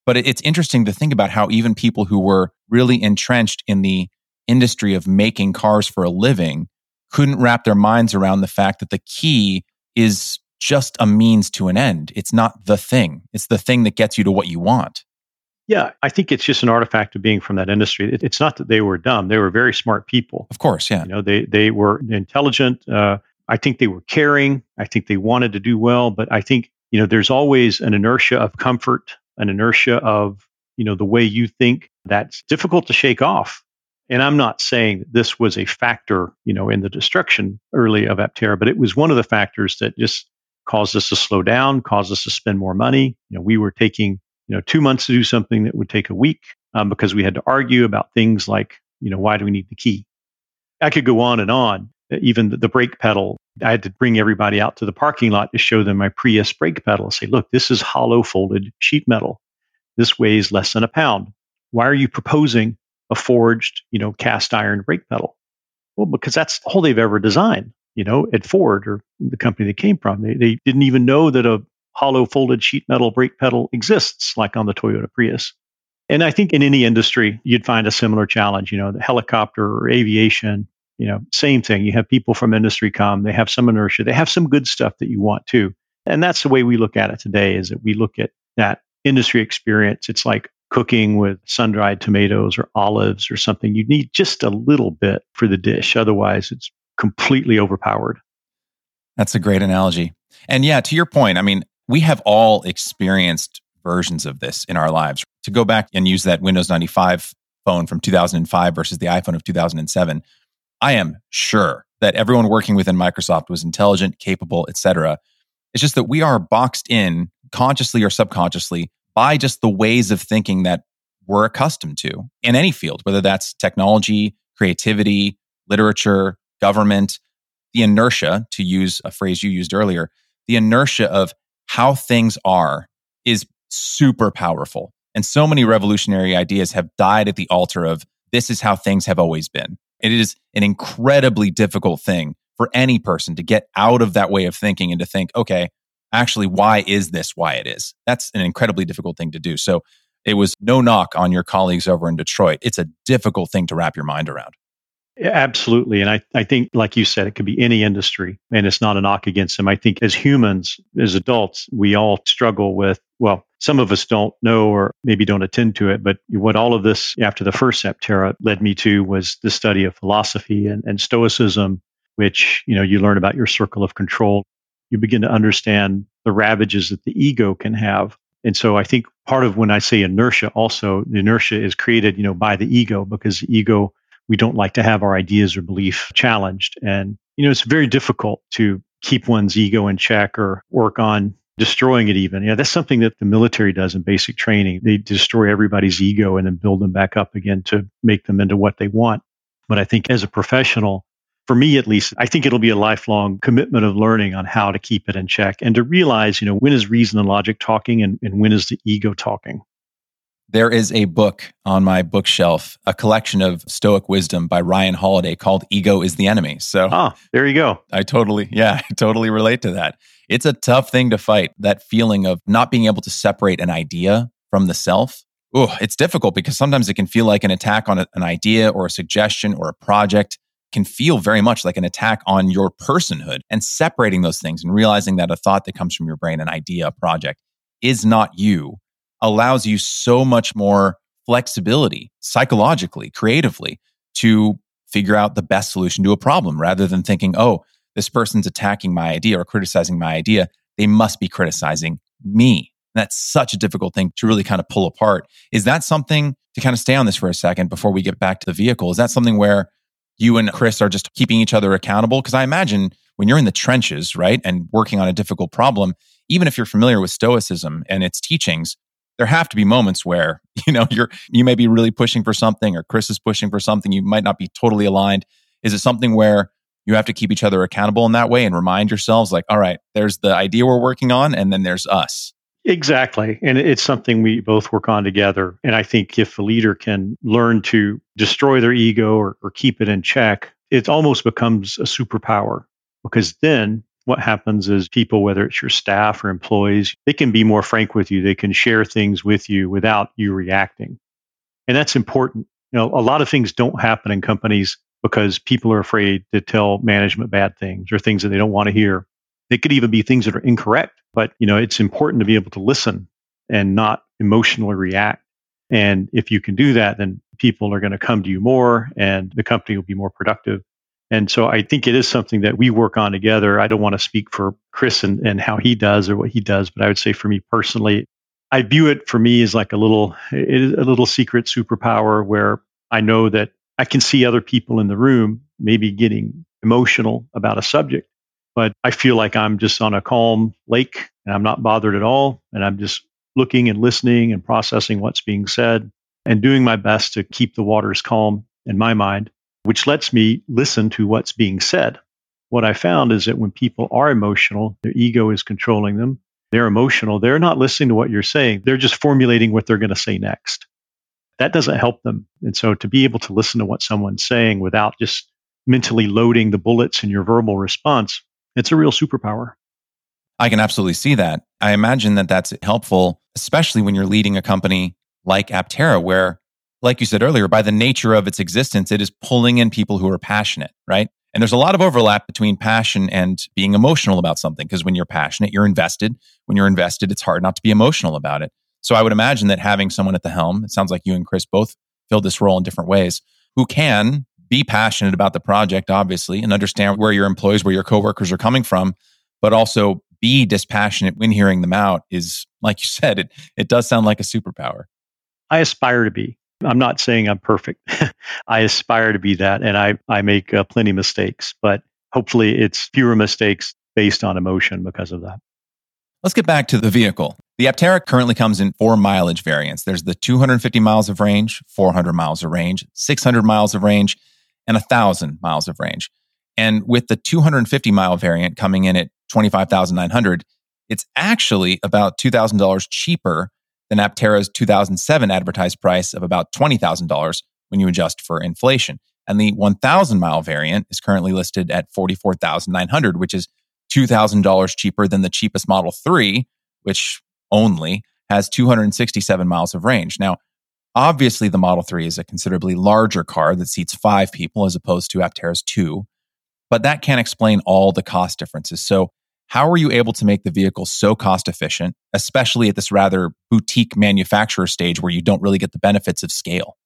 But it's interesting to think about how even people who were really entrenched in the industry of making cars for a living couldn't wrap their minds around the fact that the key is just a means to an end. It's not the thing. It's the thing that gets you to what you want. Yeah, I think it's just an artifact of being from that industry. It's not that they were dumb; they were very smart people. Of course, yeah. You know, they they were intelligent. Uh, I think they were caring. I think they wanted to do well. But I think you know, there's always an inertia of comfort, an inertia of you know the way you think that's difficult to shake off. And I'm not saying this was a factor, you know, in the destruction early of Aptera, but it was one of the factors that just caused us to slow down, caused us to spend more money. You know, we were taking you know, two months to do something that would take a week um, because we had to argue about things like, you know, why do we need the key? I could go on and on. Even the, the brake pedal, I had to bring everybody out to the parking lot to show them my Prius brake pedal and say, look, this is hollow folded sheet metal. This weighs less than a pound. Why are you proposing a forged, you know, cast iron brake pedal? Well, because that's all they've ever designed, you know, at Ford or the company they came from. They, they didn't even know that a hollow folded sheet metal brake pedal exists, like on the Toyota Prius. And I think in any industry, you'd find a similar challenge. You know, the helicopter or aviation, you know, same thing. You have people from industry come, they have some inertia, they have some good stuff that you want too. And that's the way we look at it today is that we look at that industry experience. It's like cooking with sun dried tomatoes or olives or something. You need just a little bit for the dish. Otherwise, it's completely overpowered. That's a great analogy. And yeah, to your point, I mean, we have all experienced versions of this in our lives. To go back and use that Windows 95 phone from 2005 versus the iPhone of 2007, I am sure that everyone working within Microsoft was intelligent, capable, etc. It's just that we are boxed in consciously or subconsciously by just the ways of thinking that we're accustomed to in any field, whether that's technology, creativity, literature, government, the inertia, to use a phrase you used earlier, the inertia of how things are is super powerful. And so many revolutionary ideas have died at the altar of this is how things have always been. It is an incredibly difficult thing for any person to get out of that way of thinking and to think, okay, actually, why is this why it is? That's an incredibly difficult thing to do. So it was no knock on your colleagues over in Detroit. It's a difficult thing to wrap your mind around. Absolutely. And I, I think, like you said, it could be any industry and it's not a knock against them. I think as humans, as adults, we all struggle with, well, some of us don't know or maybe don't attend to it, but what all of this after the first Aptera led me to was the study of philosophy and, and stoicism, which, you know, you learn about your circle of control. You begin to understand the ravages that the ego can have. And so I think part of when I say inertia also, the inertia is created, you know, by the ego because the ego we don't like to have our ideas or belief challenged. And, you know, it's very difficult to keep one's ego in check or work on destroying it even. Yeah, that's something that the military does in basic training. They destroy everybody's ego and then build them back up again to make them into what they want. But I think as a professional, for me at least, I think it'll be a lifelong commitment of learning on how to keep it in check and to realize, you know, when is reason and logic talking and, and when is the ego talking. There is a book on my bookshelf, a collection of Stoic wisdom by Ryan Holiday called Ego is the Enemy. So, ah, there you go. I totally, yeah, I totally relate to that. It's a tough thing to fight, that feeling of not being able to separate an idea from the self. Oh, it's difficult because sometimes it can feel like an attack on a, an idea or a suggestion or a project can feel very much like an attack on your personhood and separating those things and realizing that a thought that comes from your brain, an idea, a project is not you allows you so much more flexibility psychologically, creatively to figure out the best solution to a problem rather than thinking, oh, this person's attacking my idea or criticizing my idea. They must be criticizing me. that's such a difficult thing to really kind of pull apart. Is that something to kind of stay on this for a second before we get back to the vehicle? Is that something where you and Chris are just keeping each other accountable? Because I imagine when you're in the trenches, right, and working on a difficult problem, even if you're familiar with Stoicism and its teachings, there have to be moments where you know you're you may be really pushing for something or chris is pushing for something you might not be totally aligned. Is it something where you have to keep each other accountable in that way and remind yourselves like all right there's the idea we're working on and then there's us exactly. And it's something we both work on together. And i think if a leader can learn to destroy their ego or, or keep it in check it almost becomes a superpower because then what happens is people, whether it's your staff or employees, they can be more frank with you. They can share things with you without you reacting. And that's important. You know, a lot of things don't happen in companies because people are afraid to tell management bad things or things that they don't want to hear. They could even be things that are incorrect, but you know, it's important to be able to listen and not emotionally react. And if you can do that, then people are going to come to you more and the company will be more productive. And so I think it is something that we work on together. I don't want to speak for Chris and, and how he does or what he does, but I would say for me personally, I view it for me as like a little, a little secret superpower where I know that I can see other people in the room maybe getting emotional about a subject, but I feel like I'm just on a calm lake and I'm not bothered at all. And I'm just looking and listening and processing what's being said and doing my best to keep the waters calm in my mind, which lets me listen to what's being said. What I found is that when people are emotional, their ego is controlling them. They're emotional. They're not listening to what you're saying. They're just formulating what they're going to say next. That doesn't help them. And so to be able to listen to what someone's saying without just mentally loading the bullets in your verbal response, it's a real superpower. I can absolutely see that. I imagine that that's helpful, especially when you're leading a company like Aptera, where, like you said earlier, by the nature of its existence, it is pulling in people who are passionate, right? And there's a lot of overlap between passion and being emotional about something because when you're passionate, you're invested. When you're invested, it's hard not to be emotional about it. So I would imagine that having someone at the helm, it sounds like you and Chris both filled this role in different ways, who can be passionate about the project, obviously, and understand where your employees, where your coworkers are coming from, but also be dispassionate when hearing them out is, like you said, it, it does sound like a superpower. I aspire to be. I'm not saying I'm perfect. I aspire to be that, and I, I make uh, plenty of mistakes, but hopefully it's fewer mistakes based on emotion because of that. Let's get back to the vehicle. The Aptera currently comes in four mileage variants. There's the 250 miles of range, 400 miles of range, 600 miles of range, and 1,000 miles of range. And with the 250 mile variant coming in at 25,900, it's actually about $2,000 cheaper than Aptera's 2007 advertised price of about $20,000 when you adjust for inflation. And the 1,000 mile variant is currently listed at 44,900, which is $2,000 cheaper than the cheapest Model 3, which only has 267 miles of range. Now, obviously, the Model 3 is a considerably larger car that seats five people as opposed to Aptera's two, but that can't explain all the cost differences. So, how are you able to make the vehicle so cost efficient, especially at this rather boutique manufacturer stage where you don't really get the benefits of scale?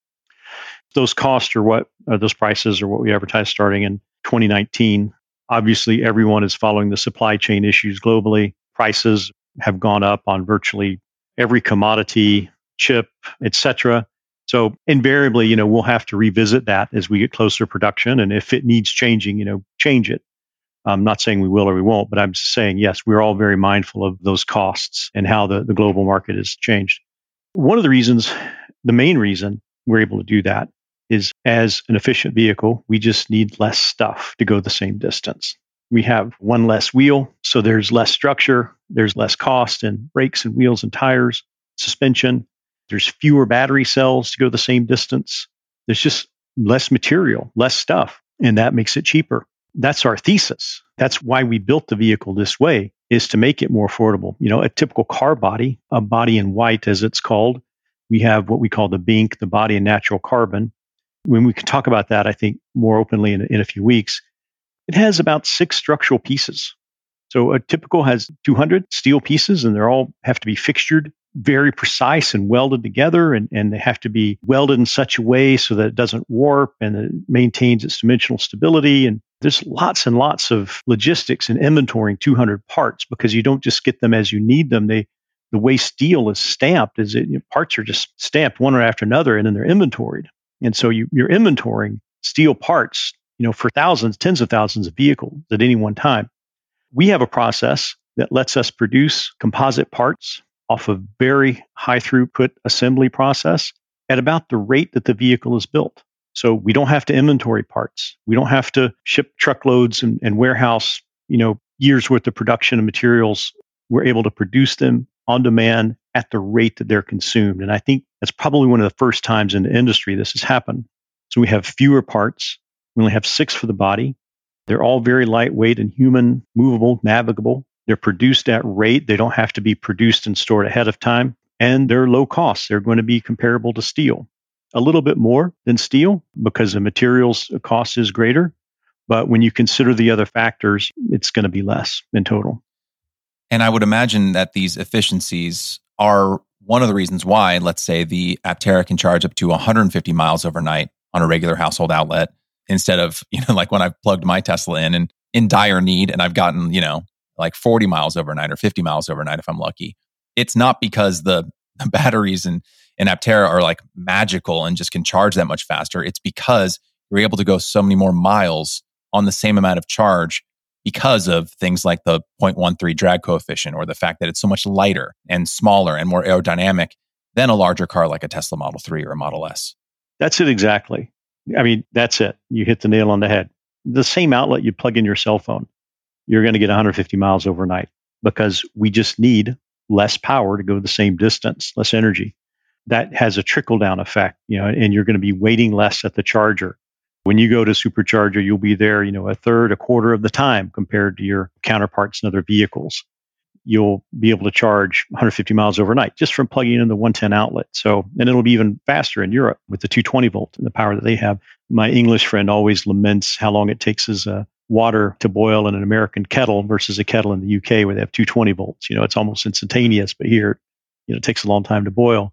Those costs are what, uh, those prices are what we advertised starting in 2019. Obviously, everyone is following the supply chain issues globally. Prices have gone up on virtually every commodity, chip, etc. So invariably, you know, we'll have to revisit that as we get closer to production. And if it needs changing, you know, change it. I'm not saying we will or we won't, but I'm saying, yes, we're all very mindful of those costs and how the, the global market has changed. One of the reasons, the main reason we're able to do that is as an efficient vehicle, we just need less stuff to go the same distance. We have one less wheel, so there's less structure, there's less cost in brakes and wheels and tires, suspension. There's fewer battery cells to go the same distance. There's just less material, less stuff, and that makes it cheaper. That's our thesis. That's why we built the vehicle this way is to make it more affordable. You know, a typical car body, a body in white as it's called, we have what we call the bink, the body in natural carbon. When we can talk about that, I think more openly in, in a few weeks, it has about six structural pieces. So a typical has 200 steel pieces and they're all have to be fixtured very precise and welded together and, and they have to be welded in such a way so that it doesn't warp and it maintains its dimensional stability and there's lots and lots of logistics and inventorying 200 parts because you don't just get them as you need them. They, the way steel is stamped is it you know, parts are just stamped one after another and then they're inventoried. And so you, you're inventorying steel parts, you know, for thousands, tens of thousands of vehicles at any one time. We have a process that lets us produce composite parts off a very high throughput assembly process at about the rate that the vehicle is built. So we don't have to inventory parts. We don't have to ship truckloads and, and warehouse, you know, years worth of production of materials. We're able to produce them on demand at the rate that they're consumed. And I think that's probably one of the first times in the industry this has happened. So we have fewer parts. We only have six for the body. They're all very lightweight and human, movable, navigable. They're produced at rate. They don't have to be produced and stored ahead of time. And they're low cost. They're going to be comparable to steel a little bit more than steel because the materials cost is greater, But when you consider the other factors, it's going to be less in total. And I would imagine that these efficiencies are one of the reasons why, let's say, the Aptera can charge up to 150 miles overnight on a regular household outlet instead of, you know, like when I've plugged my Tesla in and in dire need and I've gotten, you know, like 40 miles overnight or 50 miles overnight if I'm lucky. It's not because the, the batteries in, in Aptera are like magical and just can charge that much faster. It's because you're able to go so many more miles on the same amount of charge because of things like the 0.13 drag coefficient or the fact that it's so much lighter and smaller and more aerodynamic than a larger car like a Tesla Model 3 or a Model S. That's it exactly. I mean, that's it. You hit the nail on the head. The same outlet you plug in your cell phone, you're going to get 150 miles overnight because we just need less power to go the same distance, less energy. That has a trickle down effect, you know, and you're going to be waiting less at the charger when you go to supercharger, you'll be there, you know, a third, a quarter of the time compared to your counterparts in other vehicles. You'll be able to charge 150 miles overnight just from plugging in the 110 outlet. So, and it'll be even faster in Europe with the 220 volt and the power that they have. My English friend always laments how long it takes as water to boil in an American kettle versus a kettle in the UK where they have 220 volts. You know, it's almost instantaneous, but here, you know, it takes a long time to boil.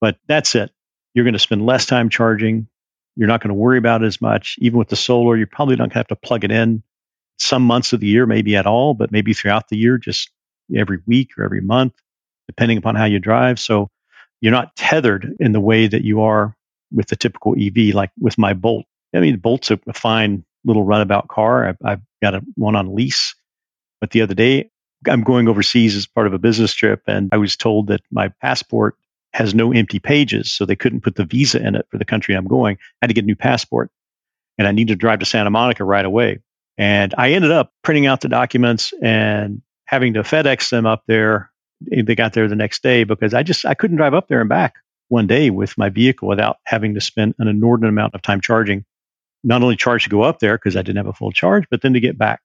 But that's it. You're going to spend less time charging, you're not going to worry about it as much. Even with the solar, you're probably not going to have to plug it in some months of the year, maybe at all, but maybe throughout the year, just every week or every month, depending upon how you drive. So you're not tethered in the way that you are with the typical EV, like with my Bolt. I mean, Bolt's a, fine little runabout car. I've, I've got a, one on lease. But the other day, I'm going overseas as part of a business trip, and I was told that my passport has no empty pages, so they couldn't put the visa in it for the country I'm going. I had to get a new passport, and I needed to drive to Santa Monica right away. And I ended up printing out the documents and having to FedEx them up there. They got there the next day because I just I couldn't drive up there and back one day with my vehicle without having to spend an inordinate amount of time charging. Not only charge to go up there because I didn't have a full charge, but then to get back.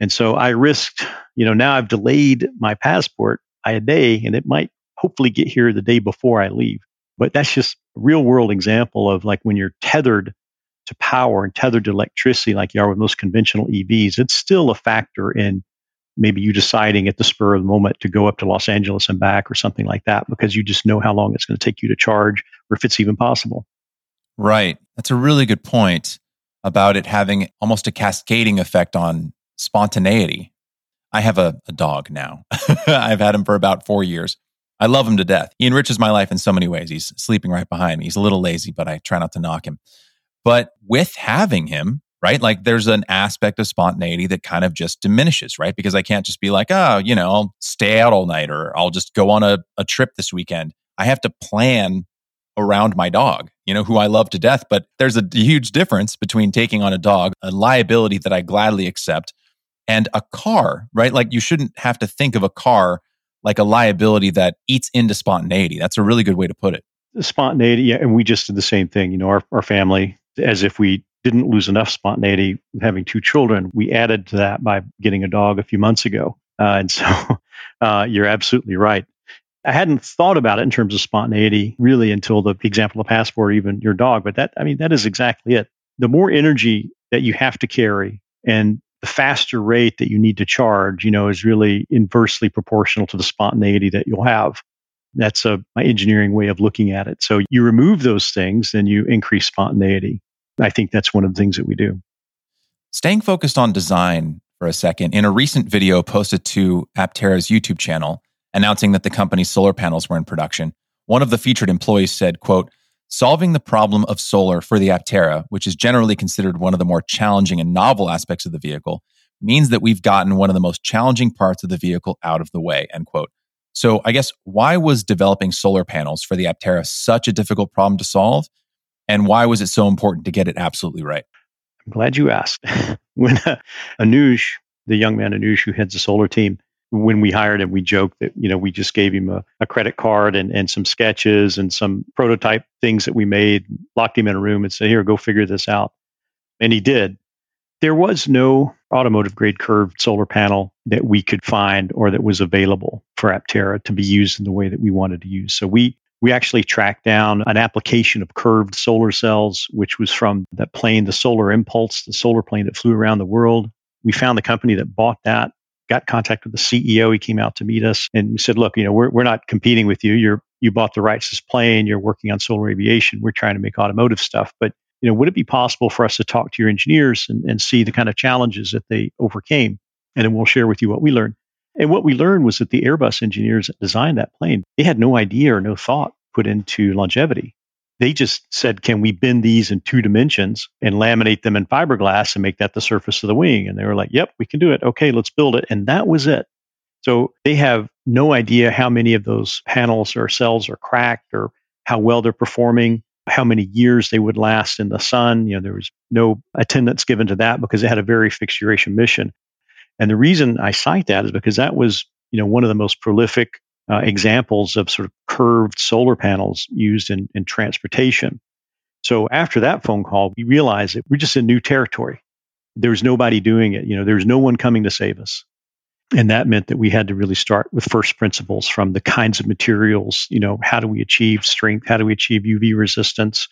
And so I risked, you know, now I've delayed my passport by a day, and it might hopefully get here the day before I leave. But that's just a real world example of like when you're tethered to power and tethered to electricity, like you are with most conventional EVs, it's still a factor in maybe you deciding at the spur of the moment to go up to Los Angeles and back or something like that because you just know how long it's going to take you to charge or if it's even possible. Right. That's a really good point about it having almost a cascading effect on spontaneity. I have a, a dog now. I've had him for about four years. I love him to death. He enriches my life in so many ways. He's sleeping right behind me. He's a little lazy, but I try not to knock him. But with having him, right? Like there's an aspect of spontaneity that kind of just diminishes, right? Because I can't just be like, oh, you know, I'll stay out all night or I'll just go on a, a trip this weekend. I have to plan around my dog, you know, who I love to death. But there's a huge difference between taking on a dog, a liability that I gladly accept, and a car, right? Like you shouldn't have to think of a car like a liability that eats into spontaneity. That's a really good way to put it. Spontaneity, yeah, and we just did the same thing. You know, our, our family, as if we didn't lose enough spontaneity having two children, we added to that by getting a dog a few months ago. Uh, and so uh, you're absolutely right. I hadn't thought about it in terms of spontaneity really until the example of passport, even your dog. But that, I mean, that is exactly it. The more energy that you have to carry and the faster rate that you need to charge, you know, is really inversely proportional to the spontaneity that you'll have. That's a, my engineering way of looking at it. So you remove those things, then you increase spontaneity. I think that's one of the things that we do. Staying focused on design for a second, in a recent video posted to Aptera's YouTube channel announcing that the company's solar panels were in production, one of the featured employees said, quote, Solving the problem of solar for the Aptera, which is generally considered one of the more challenging and novel aspects of the vehicle, means that we've gotten one of the most challenging parts of the vehicle out of the way. End quote. So I guess why was developing solar panels for the Aptera such a difficult problem to solve? And why was it so important to get it absolutely right? I'm glad you asked. when uh, the young man Anuj who heads the solar team, when we hired him, we joked that, you know, we just gave him a, a, credit card and, and some sketches and some prototype things that we made, locked him in a room and said, here, go figure this out. And he did. There was no automotive grade curved solar panel that we could find or that was available for Aptera to be used in the way that we wanted to use. So we We actually tracked down an application of curved solar cells, which was from that plane, the Solar Impulse, the solar plane that flew around the world. We found the company that bought that, got contact with the CEO. He came out to meet us and said, look, you know, we're, we're not competing with you. You're, you bought the rights to this plane. You're working on solar aviation. We're trying to make automotive stuff. But, you know, would it be possible for us to talk to your engineers and, and see the kind of challenges that they overcame? And then we'll share with you what we learned. And what we learned was that the Airbus engineers that designed that plane, they had no idea or no thought put into longevity. They just said, can we bend these in two dimensions and laminate them in fiberglass and make that the surface of the wing? And they were like, yep, we can do it. Okay, let's build it. And that was it. So they have no idea how many of those panels or cells are cracked or how well they're performing, how many years they would last in the sun. You know, there was no attendance given to that because it had a very fixed duration mission. And the reason I cite that is because that was, you know, one of the most prolific uh, examples of sort of curved solar panels used in, in transportation. So after that phone call, we realized that we're just in new territory. There was nobody doing it. You know, there's no one coming to save us. And that meant that we had to really start with first principles from the kinds of materials, you know, how do we achieve strength? How do we achieve UV resistance?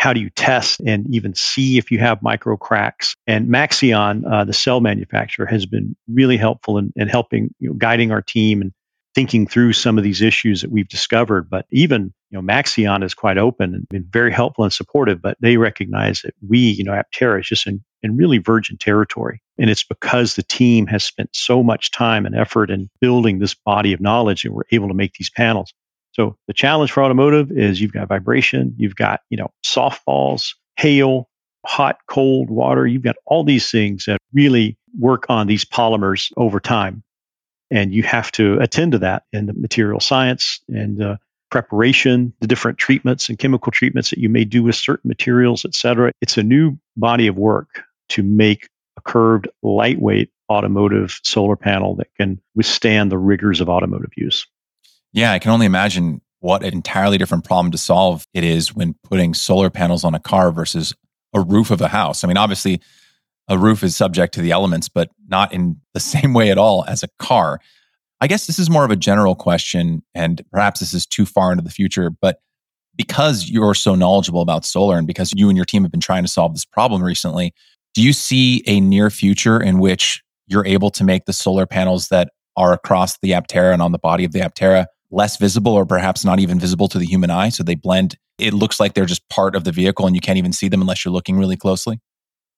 how do you test and even see if you have micro cracks? And Maxeon, uh, the cell manufacturer, has been really helpful in, in helping, you know, guiding our team and thinking through some of these issues that we've discovered. But even, you know, Maxeon is quite open and been very helpful and supportive, but they recognize that we, you know, Aptera is just in, in really virgin territory. And it's because the team has spent so much time and effort in building this body of knowledge that we're able to make these panels. So the challenge for automotive is you've got vibration, you've got, you know, softballs, hail, hot, cold water. You've got all these things that really work on these polymers over time. And you have to attend to that in the material science and uh, preparation, the different treatments and chemical treatments that you may do with certain materials, et cetera. It's a new body of work to make a curved, lightweight automotive solar panel that can withstand the rigors of automotive use. Yeah, I can only imagine what an entirely different problem to solve it is when putting solar panels on a car versus a roof of a house. I mean, obviously, a roof is subject to the elements, but not in the same way at all as a car. I guess this is more of a general question, and perhaps this is too far into the future, but because you're so knowledgeable about solar and because you and your team have been trying to solve this problem recently, do you see a near future in which you're able to make the solar panels that are across the Aptera and on the body of the Aptera less visible or perhaps not even visible to the human eye. So they blend. It looks like they're just part of the vehicle and you can't even see them unless you're looking really closely.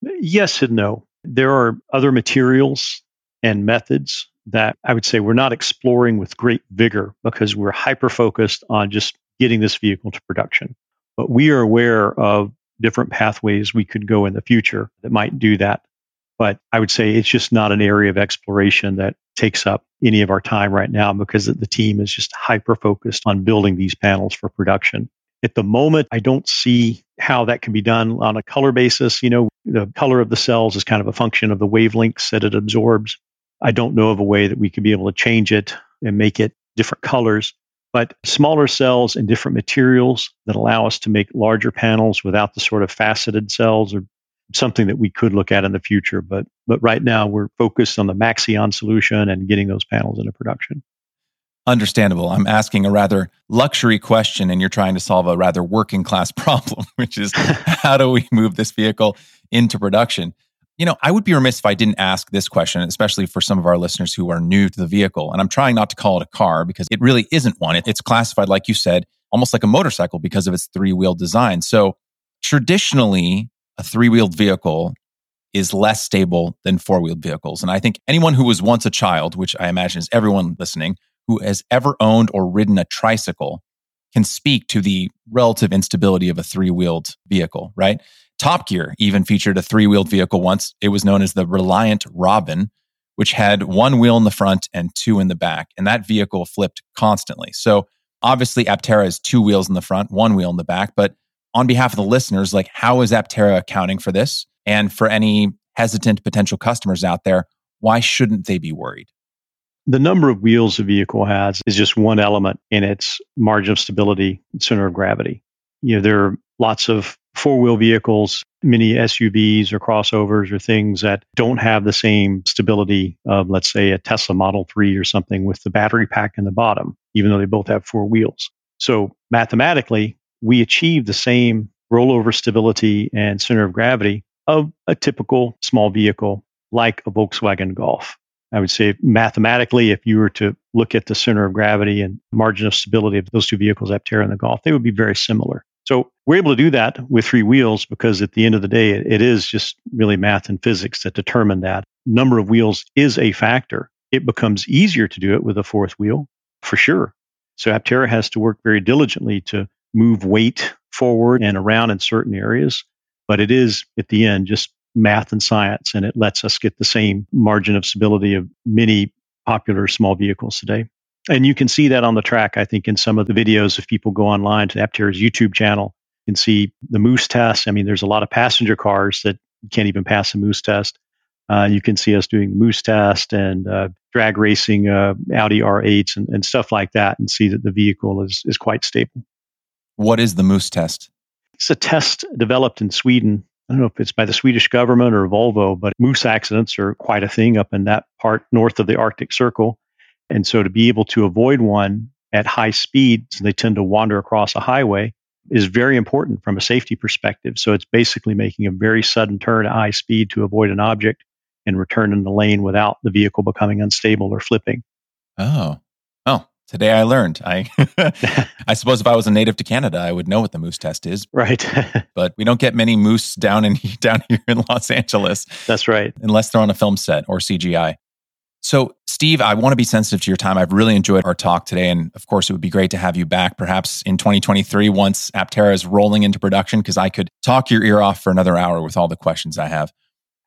Yes and no. There are other materials and methods that I would say we're not exploring with great vigor because we're hyper focused on just getting this vehicle to production. But we are aware of different pathways we could go in the future that might do that. But I would say it's just not an area of exploration that takes up any of our time right now because the team is just hyper focused on building these panels for production. At the moment, I don't see how that can be done on a color basis. You know, the color of the cells is kind of a function of the wavelengths that it absorbs. I don't know of a way that we could be able to change it and make it different colors. But smaller cells and different materials that allow us to make larger panels without the sort of faceted cells or something that we could look at in the future. But but right now we're focused on the Maxeon solution and getting those panels into production. Understandable. I'm asking a rather luxury question, and you're trying to solve a rather working class problem, which is how do we move this vehicle into production? You know, I would be remiss if I didn't ask this question, especially for some of our listeners who are new to the vehicle. And I'm trying not to call it a car because it really isn't one. It's classified, like you said, almost like a motorcycle because of its three wheel design. So traditionally, a three wheeled vehicle is less stable than four wheeled vehicles. And I think anyone who was once a child, which I imagine is everyone listening, who has ever owned or ridden a tricycle can speak to the relative instability of a three wheeled vehicle, right? Top Gear even featured a three wheeled vehicle once. It was known as the Reliant Robin, which had one wheel in the front and two in the back. And that vehicle flipped constantly. So obviously, Aptera has two wheels in the front, one wheel in the back. But on behalf of the listeners, like how is Aptera accounting for this? And for any hesitant potential customers out there, why shouldn't they be worried? The number of wheels a vehicle has is just one element in its margin of stability, and center of gravity. You know, there are lots of four wheel vehicles, mini SUVs or crossovers or things that don't have the same stability of, let's say, a Tesla Model 3 or something with the battery pack in the bottom, even though they both have four wheels. So mathematically, we achieve the same rollover stability and center of gravity of a typical small vehicle like a Volkswagen Golf. I would say mathematically, if you were to look at the center of gravity and margin of stability of those two vehicles, Aptera and the Golf, they would be very similar. So we're able to do that with three wheels because at the end of the day, it is just really math and physics that determine that. Number of wheels is a factor. It becomes easier to do it with a fourth wheel, for sure. So Aptera has to work very diligently to move weight forward and around in certain areas. But it is, at the end, just math and science, and it lets us get the same margin of stability of many popular small vehicles today. And you can see that on the track, I think, in some of the videos. If people go online to Aptera's YouTube channel, you can see the Moose test. I mean, there's a lot of passenger cars that can't even pass a Moose test. Uh, you can see us doing the Moose test and uh, drag racing uh, Audi R8s and, and stuff like that, and see that the vehicle is is quite stable. What is the Moose test? It's a test developed in Sweden. I don't know if it's by the Swedish government or Volvo, but moose accidents are quite a thing up in that part north of the Arctic Circle. And so to be able to avoid one at high speeds, they tend to wander across a highway, is very important from a safety perspective. So it's basically making a very sudden turn at high speed to avoid an object and return in the lane without the vehicle becoming unstable or flipping. Oh, oh, today I learned. I, I suppose if I was a native to Canada, I would know what the moose test is. Right. but we don't get many moose down in down here in Los Angeles. That's right. Unless they're on a film set or CGI. So, Steve, I want to be sensitive to your time. I've really enjoyed our talk today. And of course, it would be great to have you back perhaps in 2023 once Aptera is rolling into production, because I could talk your ear off for another hour with all the questions I have.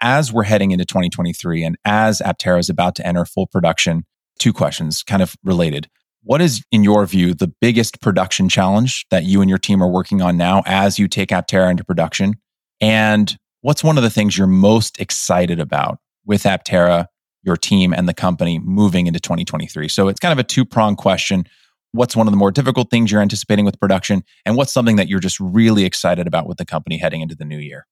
As we're heading into 2023 and as Aptera is about to enter full production, two questions kind of related. What is, in your view, the biggest production challenge that you and your team are working on now as you take Aptera into production? And what's one of the things you're most excited about with Aptera your team and the company moving into 2023? So it's kind of a two pronged question. What's one of the more difficult things you're anticipating with production? And what's something that you're just really excited about with the company heading into the new year?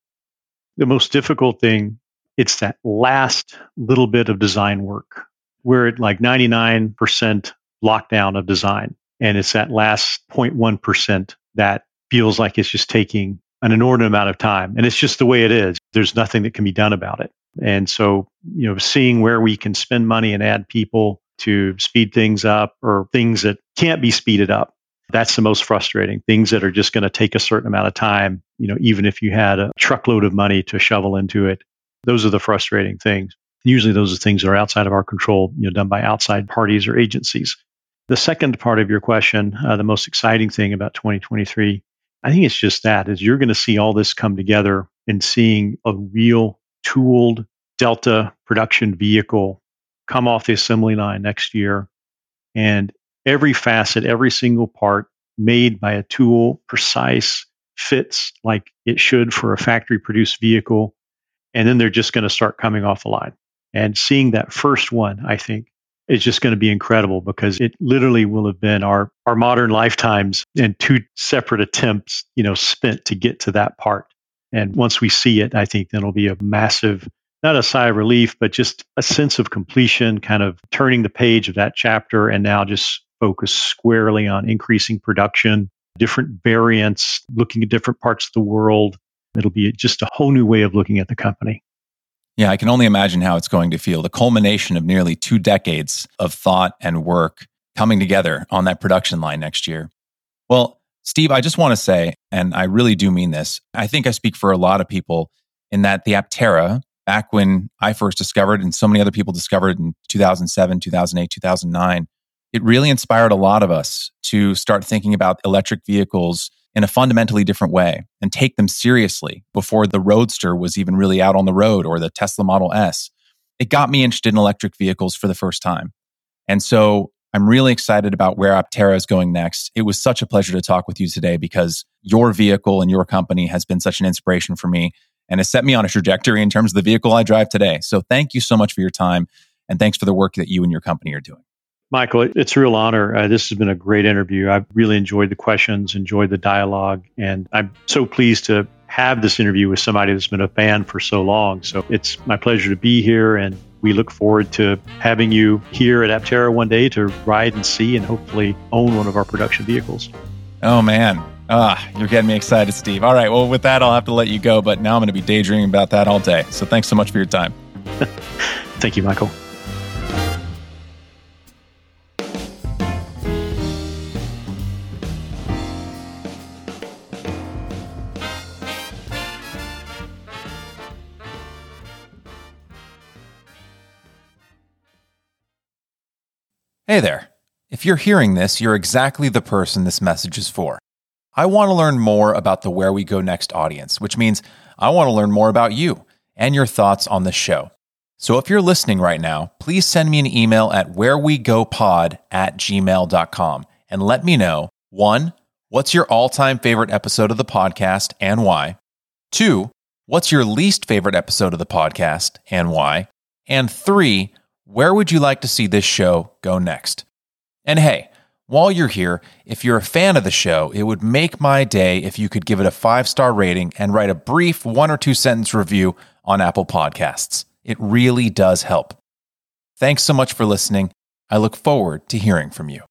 The most difficult thing, it's that last little bit of design work. We're at like 99% lockdown of design. And it's that last 0.1% that feels like it's just taking an inordinate amount of time. And it's just the way it is. There's nothing that can be done about it. And so, you know, seeing where we can spend money and add people to speed things up or things that can't be speeded up. That's the most frustrating. Things that are just going to take a certain amount of time, you know, even if you had a truckload of money to shovel into it. Those are the frustrating things. Usually those are things that are outside of our control, you know, done by outside parties or agencies. The second part of your question, uh, the most exciting thing about 2023, I think it's just that is you're going to see all this come together and seeing a real tooled Delta production vehicle come off the assembly line next year. And every facet, every single part made by a tool, precise, fits like it should for a factory produced vehicle. And then they're just going to start coming off the line. And seeing that first one, I think, is just going to be incredible because it literally will have been our, our modern lifetimes and two separate attempts, you know, spent to get to that part. And once we see it, I think then it'll be a massive, not a sigh of relief, but just a sense of completion, kind of turning the page of that chapter and now just focus squarely on increasing production, different variants, looking at different parts of the world. It'll be just a whole new way of looking at the company. Yeah, I can only imagine how it's going to feel. The culmination of nearly two decades of thought and work coming together on that production line next year. Well, Steve, I just want to say, and I really do mean this, I think I speak for a lot of people in that the Aptera, back when I first discovered and so many other people discovered in 2007, 2008, 2009, it really inspired a lot of us to start thinking about electric vehicles in a fundamentally different way and take them seriously before the Roadster was even really out on the road or the Tesla Model S. It got me interested in electric vehicles for the first time. And so I'm really excited about where Aptera is going next. It was such a pleasure to talk with you today because your vehicle and your company has been such an inspiration for me and has set me on a trajectory in terms of the vehicle I drive today. So thank you so much for your time and thanks for the work that you and your company are doing. Michael, it's a real honor. Uh, this has been a great interview. I've really enjoyed the questions, enjoyed the dialogue, and I'm so pleased to have this interview with somebody that's been a fan for so long. So it's my pleasure to be here and we look forward to having you here at Aptera one day to ride and see and hopefully own one of our production vehicles. Oh, man. Ah, you're getting me excited, Steve. All right. Well, with that, I'll have to let you go, but now I'm going to be daydreaming about that all day. So thanks so much for your time. Thank you, Michael. Hey there. If you're hearing this, you're exactly the person this message is for. I want to learn more about the Where We Go Next audience, which means I want to learn more about you and your thoughts on the show. So if you're listening right now, please send me an email at wherewegopod at gmail.com and let me know one, what's your all time favorite episode of the podcast and why? Two, what's your least favorite episode of the podcast and why? And three, where would you like to see this show go next? And hey, while you're here, if you're a fan of the show, it would make my day if you could give it a five star rating and write a brief one or two sentence review on Apple Podcasts. It really does help. Thanks so much for listening. I look forward to hearing from you.